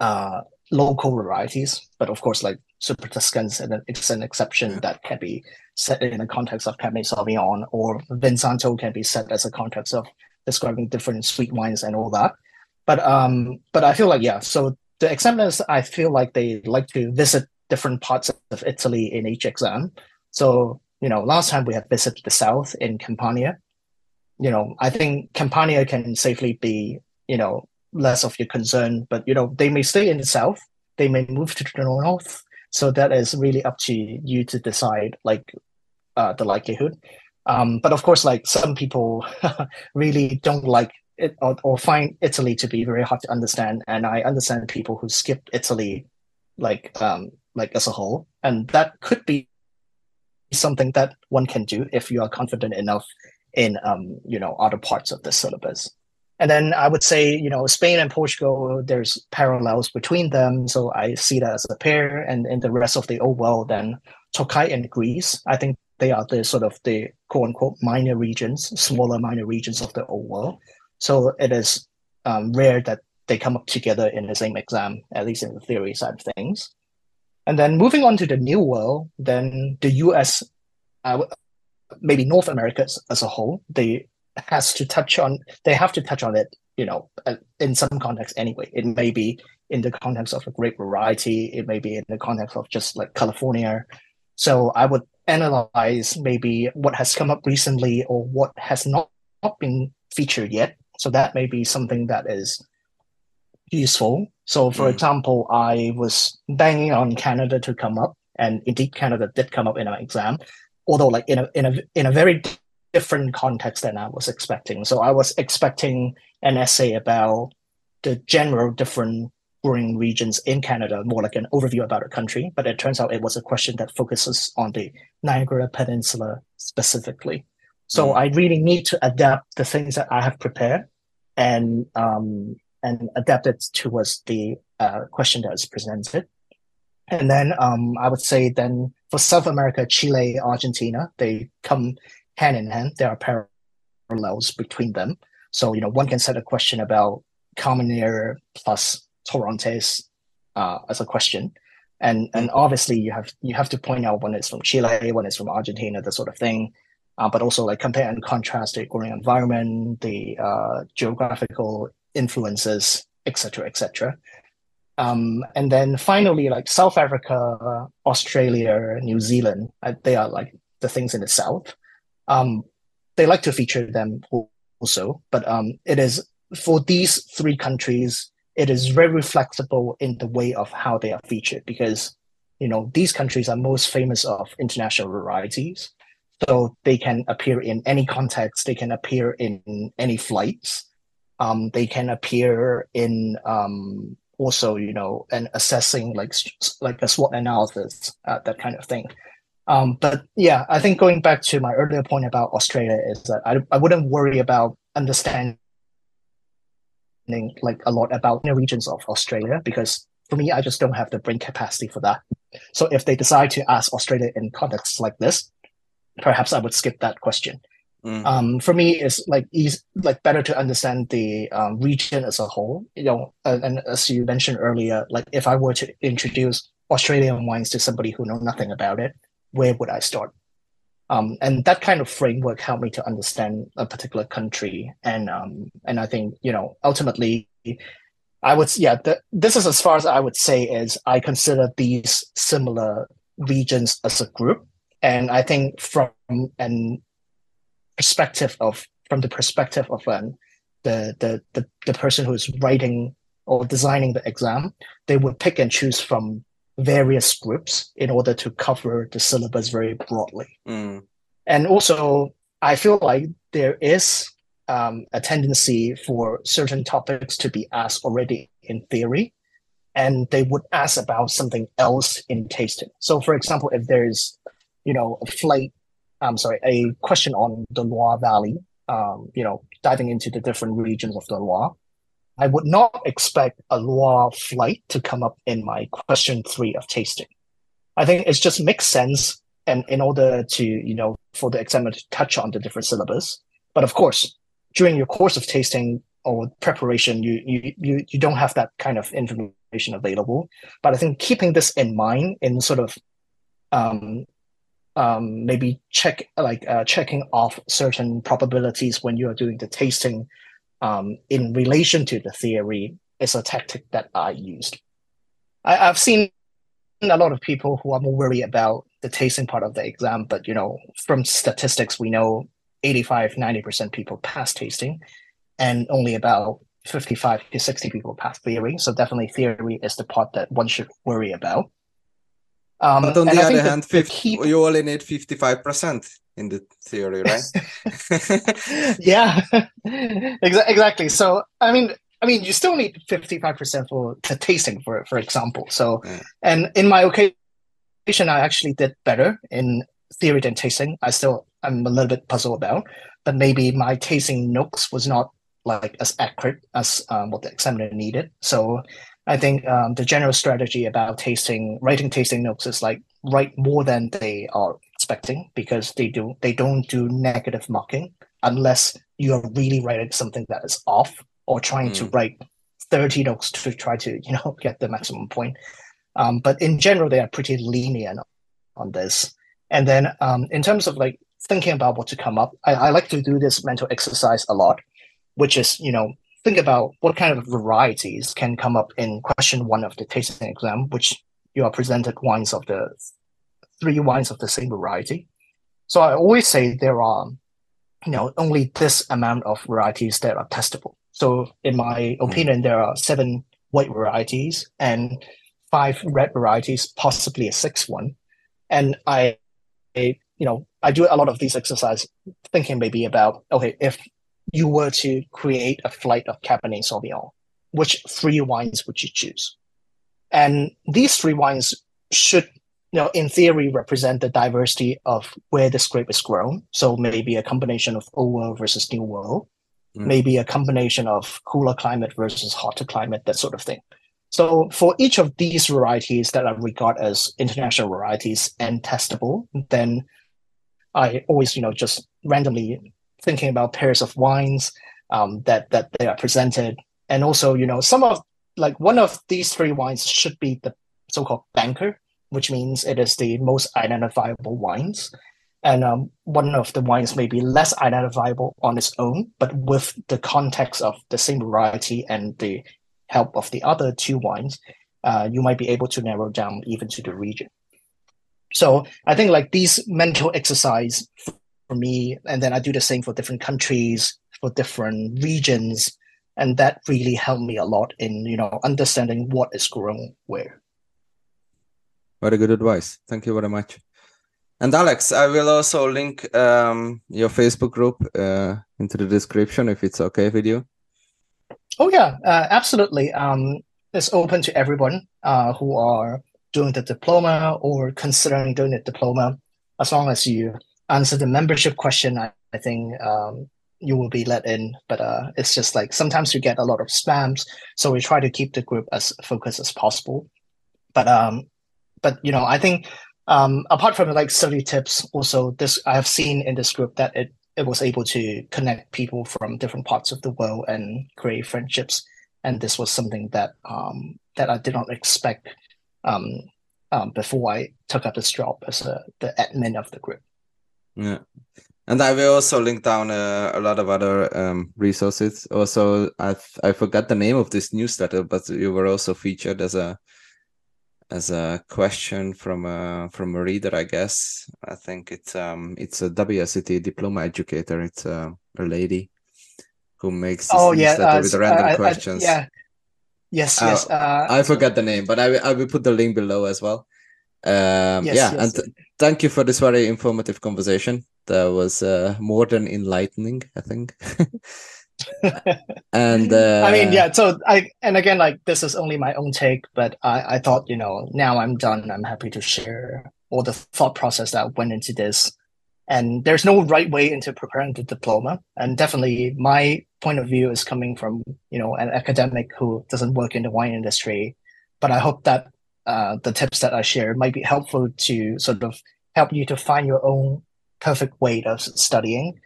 uh, local varieties. But of course, like Super Tuscans, and it's an exception that can be set in the context of Cabernet Sauvignon, or Vinsanto can be set as a context of describing different sweet wines and all that. But um, but I feel like yeah. So the examiners, I feel like they like to visit different parts of Italy in each exam. So you know, last time we had visited the south in Campania. You know, I think Campania can safely be you know less of your concern, but you know they may stay in the south, they may move to the north. So that is really up to you to decide, like uh, the likelihood. Um, but of course, like some people really don't like it or, or, find Italy to be very hard to understand, and I understand people who skip Italy, like um, like as a whole, and that could be something that one can do if you are confident enough in um, you know other parts of the syllabus. And then I would say, you know, Spain and Portugal, there's parallels between them. So I see that as a pair. And in the rest of the old world, then Turkey and Greece, I think they are the sort of the quote unquote minor regions, smaller minor regions of the old world. So it is um, rare that they come up together in the same exam, at least in the theory side of things. And then moving on to the new world, then the US, uh, maybe North America as a whole, they has to touch on they have to touch on it you know uh, in some context anyway. It may be in the context of a great variety. It may be in the context of just like california. So i would analyze maybe what has come up recently or what has not, not been featured yet. So that may be something that is useful. So for mm. example i was banging on canada to come up and indeed canada did come up in our exam. Although like in a in a in a very different context than I was expecting. So I was expecting an essay about the general different growing regions in Canada, more like an overview about a country. But it turns out it was a question that focuses on the Niagara Peninsula specifically. So mm. I really need to adapt the things that I have prepared and um, and adapt it towards the uh, question that is presented. And then um, I would say then for South America, Chile, Argentina, they come hand in hand. There are parallels between them. So, you know, one can set a question about Carmenere plus Torrontés uh, as a question. And and obviously you have you have to point out when it's from Chile, when it's from Argentina, that sort of thing. Uh, but also like compare and contrast the growing environment, the uh, geographical influences, etc., etc. Um, and then finally, like South Africa, Australia, New Zealand, uh, they are like the things in the south. Um, they like to feature them also, but um, it is for these three countries, it is very flexible in the way of how they are featured because you know these countries are most famous of international varieties. So they can appear in any context. They can appear in any flights. Um, they can appear in um, also you know and assessing like like a SWOT analysis uh, that kind of thing um, but yeah i think going back to my earlier point about australia is that i, I wouldn't worry about understanding like a lot about the regions of Australia because for me, I just don't have the brain capacity for that. So if they decide to ask Australia in contexts like this, perhaps I would skip that question. Mm. Um, for me, it's like easy, like better to understand the um, region as a whole. You know, and, and as you mentioned earlier, like if I were to introduce Australian wines to somebody who know nothing about it, where would I start? Um, and that kind of framework helped me to understand a particular country. And um, and I think you know ultimately, I would yeah. The, this is as far as I would say is I consider these similar regions as a group, and I think from an perspective of from the perspective of um, the, the the the person who is writing or designing the exam, they would pick and choose from various groups in order to cover the syllabus very broadly. Mm. And also, I feel like there is um, a tendency for certain topics to be asked already in theory, and they would ask about something else in tasting. So, for example, if there's, you know, a flight, I'm sorry, a question on the Loire Valley, um, you know, diving into the different regions of the Loire, I would not expect a Loire flight to come up in my question three of tasting. I think it just makes sense, and in order to you know for the examiner to touch on the different syllabus. But of course, during your course of tasting or preparation, you you you you don't have that kind of information available. But I think keeping this in mind in sort of um, um, maybe check like uh, checking off certain probabilities when you are doing the tasting um, in relation to the theory is a tactic that I used. I, have seen a lot of people who are more worried about the tasting part of the exam, but you know, from statistics, we know 85, 90% people pass tasting and only about 55 to 60 people pass theory. So definitely theory is the part that one should worry about. Um, but on the other hand, 50, key... you only need 55% in the theory, right? yeah, exactly. So, I mean, I mean, you still need 55% for the tasting, for for example. So, yeah. and in my occasion, I actually did better in theory than tasting. I still, I'm a little bit puzzled about, but maybe my tasting notes was not like as accurate as um, what the examiner needed. So, I think um, the general strategy about tasting, writing tasting notes is like write more than they are expecting because they do they don't do negative marking unless you are really writing something that is off or trying mm. to write 30 notes to try to you know get the maximum point um, but in general they are pretty lenient on this and then um, in terms of like thinking about what to come up I, I like to do this mental exercise a lot which is you know think about what kind of varieties can come up in question one of the tasting exam which you are presented wines of the three wines of the same variety so i always say there are you know only this amount of varieties that are testable so, in my hmm. opinion, there are seven white varieties and five red varieties, possibly a sixth one. And I, I, you know, I do a lot of these exercises thinking maybe about okay, if you were to create a flight of Cabernet Sauvignon, which three wines would you choose? And these three wines should, you know, in theory, represent the diversity of where this grape is grown. So maybe a combination of old world versus new world, mm. maybe a combination of cooler climate versus hotter climate, that sort of thing. So for each of these varieties that I regard as international varieties and testable, then I always, you know, just randomly thinking about pairs of wines um, that that they are presented, and also, you know, some of like one of these three wines should be the so-called banker, which means it is the most identifiable wines, and um, one of the wines may be less identifiable on its own, but with the context of the same variety and the help of the other two wines, uh, you might be able to narrow down even to the region. So I think like these mental exercise for me, and then I do the same for different countries, for different regions, and that really helped me a lot in you know understanding what is grown where. Very good advice. Thank you very much. And Alex, I will also link um, your Facebook group uh, into the description if it's okay with you. Oh yeah, uh, absolutely. Um, it's open to everyone uh, who are doing the diploma or considering doing the diploma, as long as you answer the membership question. I, I think um, you will be let in. But uh, it's just like sometimes you get a lot of spams, so we try to keep the group as focused as possible. But um, but you know, I think um, apart from like study tips, also this I have seen in this group that it it was able to connect people from different parts of the world and create friendships. And this was something that um, that I did not expect um, um, before I took up this job as a, the admin of the group. Yeah. And I will also link down uh, a lot of other um, resources. Also, I I forgot the name of this newsletter, but you were also featured as a as a question from a from a reader, I guess. I think it's um it's a WSET diploma educator. It's a, a lady who makes this oh yeah uh, with random I, questions. I, yeah. Yes, Uh, yes. Uh, I forgot the name, but I will, I will put the link below as well. Um, Yes, yeah, yes. and th- thank you for this very informative conversation. That was uh, more than enlightening, I think. and uh, I mean, yeah. So I and again, like this is only my own take, but I I thought you know now I'm done. I'm happy to share all the thought process that went into this. And there's no right way into preparing the diploma. And definitely, my point of view is coming from you know an academic who doesn't work in the wine industry. But I hope that uh, the tips that I share might be helpful to sort of help you to find your own perfect way of studying.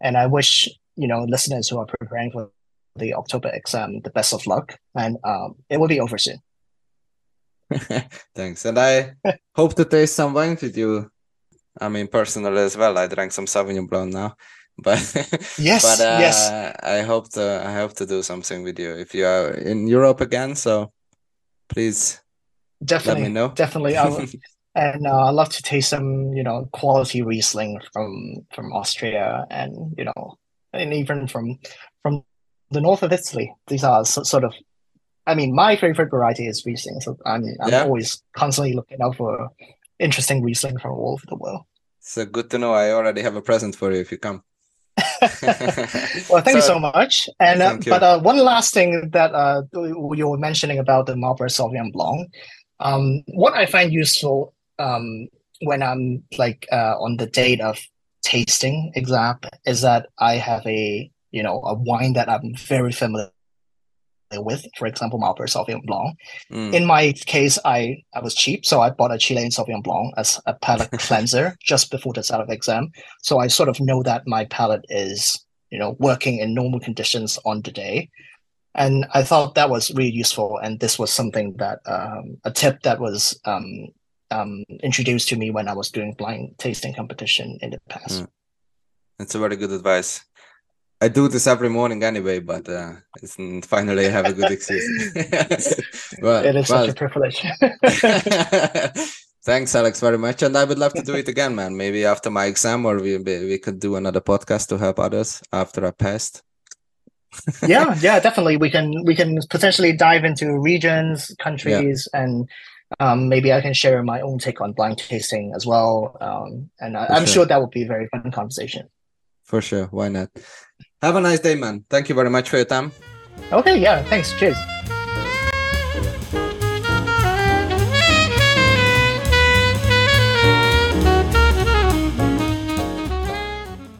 And I wish you know listeners who are preparing for the October exam the best of luck, and um, it will be over soon. Thanks. And I hope to taste some wine with you. I mean, personally as well. I drank some Sauvignon Blanc now, but Yes, but uh, yes. I hope to I hope to do something with you if you are in Europe again. So please Definitely, let me know. definitely. I would, and uh, I love to taste some, you know, quality Riesling from from Austria, and you know, and even from from the north of Italy. These are so, sort of, I mean, my favorite variety is Riesling, so I'm I'm Yeah. always constantly looking out for interesting Riesling from all over the world. So good to know. I already have a present for you if you come. Well, thank you so much. And uh, but uh, one last thing that uh, you were mentioning about the Marlborough Sauvignon Blanc, um, what I find useful um, when I'm like uh, on the date of tasting exam is that I have a you know a wine that I'm very familiar with. For example, Marlborough Sauvignon Blanc. Mm, In my case, I I was cheap, so I bought a Chilean Sauvignon Blanc as a palate cleanser just before the start of exam. So I sort of know that my palate is, you know, working in normal conditions on the day. And I thought that was really useful. And this was something that um, a tip that was um, um, introduced to me when I was doing blind tasting competition in the past. Mm. That's a very good advice. I do this every morning anyway, but uh, it's finally I have a good excuse. well, It is well, such a privilege. Thanks, Alex, very much. And I would love to do it again, man. Maybe after my exam, or we we could do another podcast to help others after I passed. yeah, yeah, definitely. We can we can potentially dive into regions, countries, and um, maybe I can share my own take on blind tasting as well. Um, and I, I'm sure. sure that would be a very fun conversation. For sure. Why not? Have a nice day, man. Thank you very much for your time. Okay, yeah, thanks. Cheers.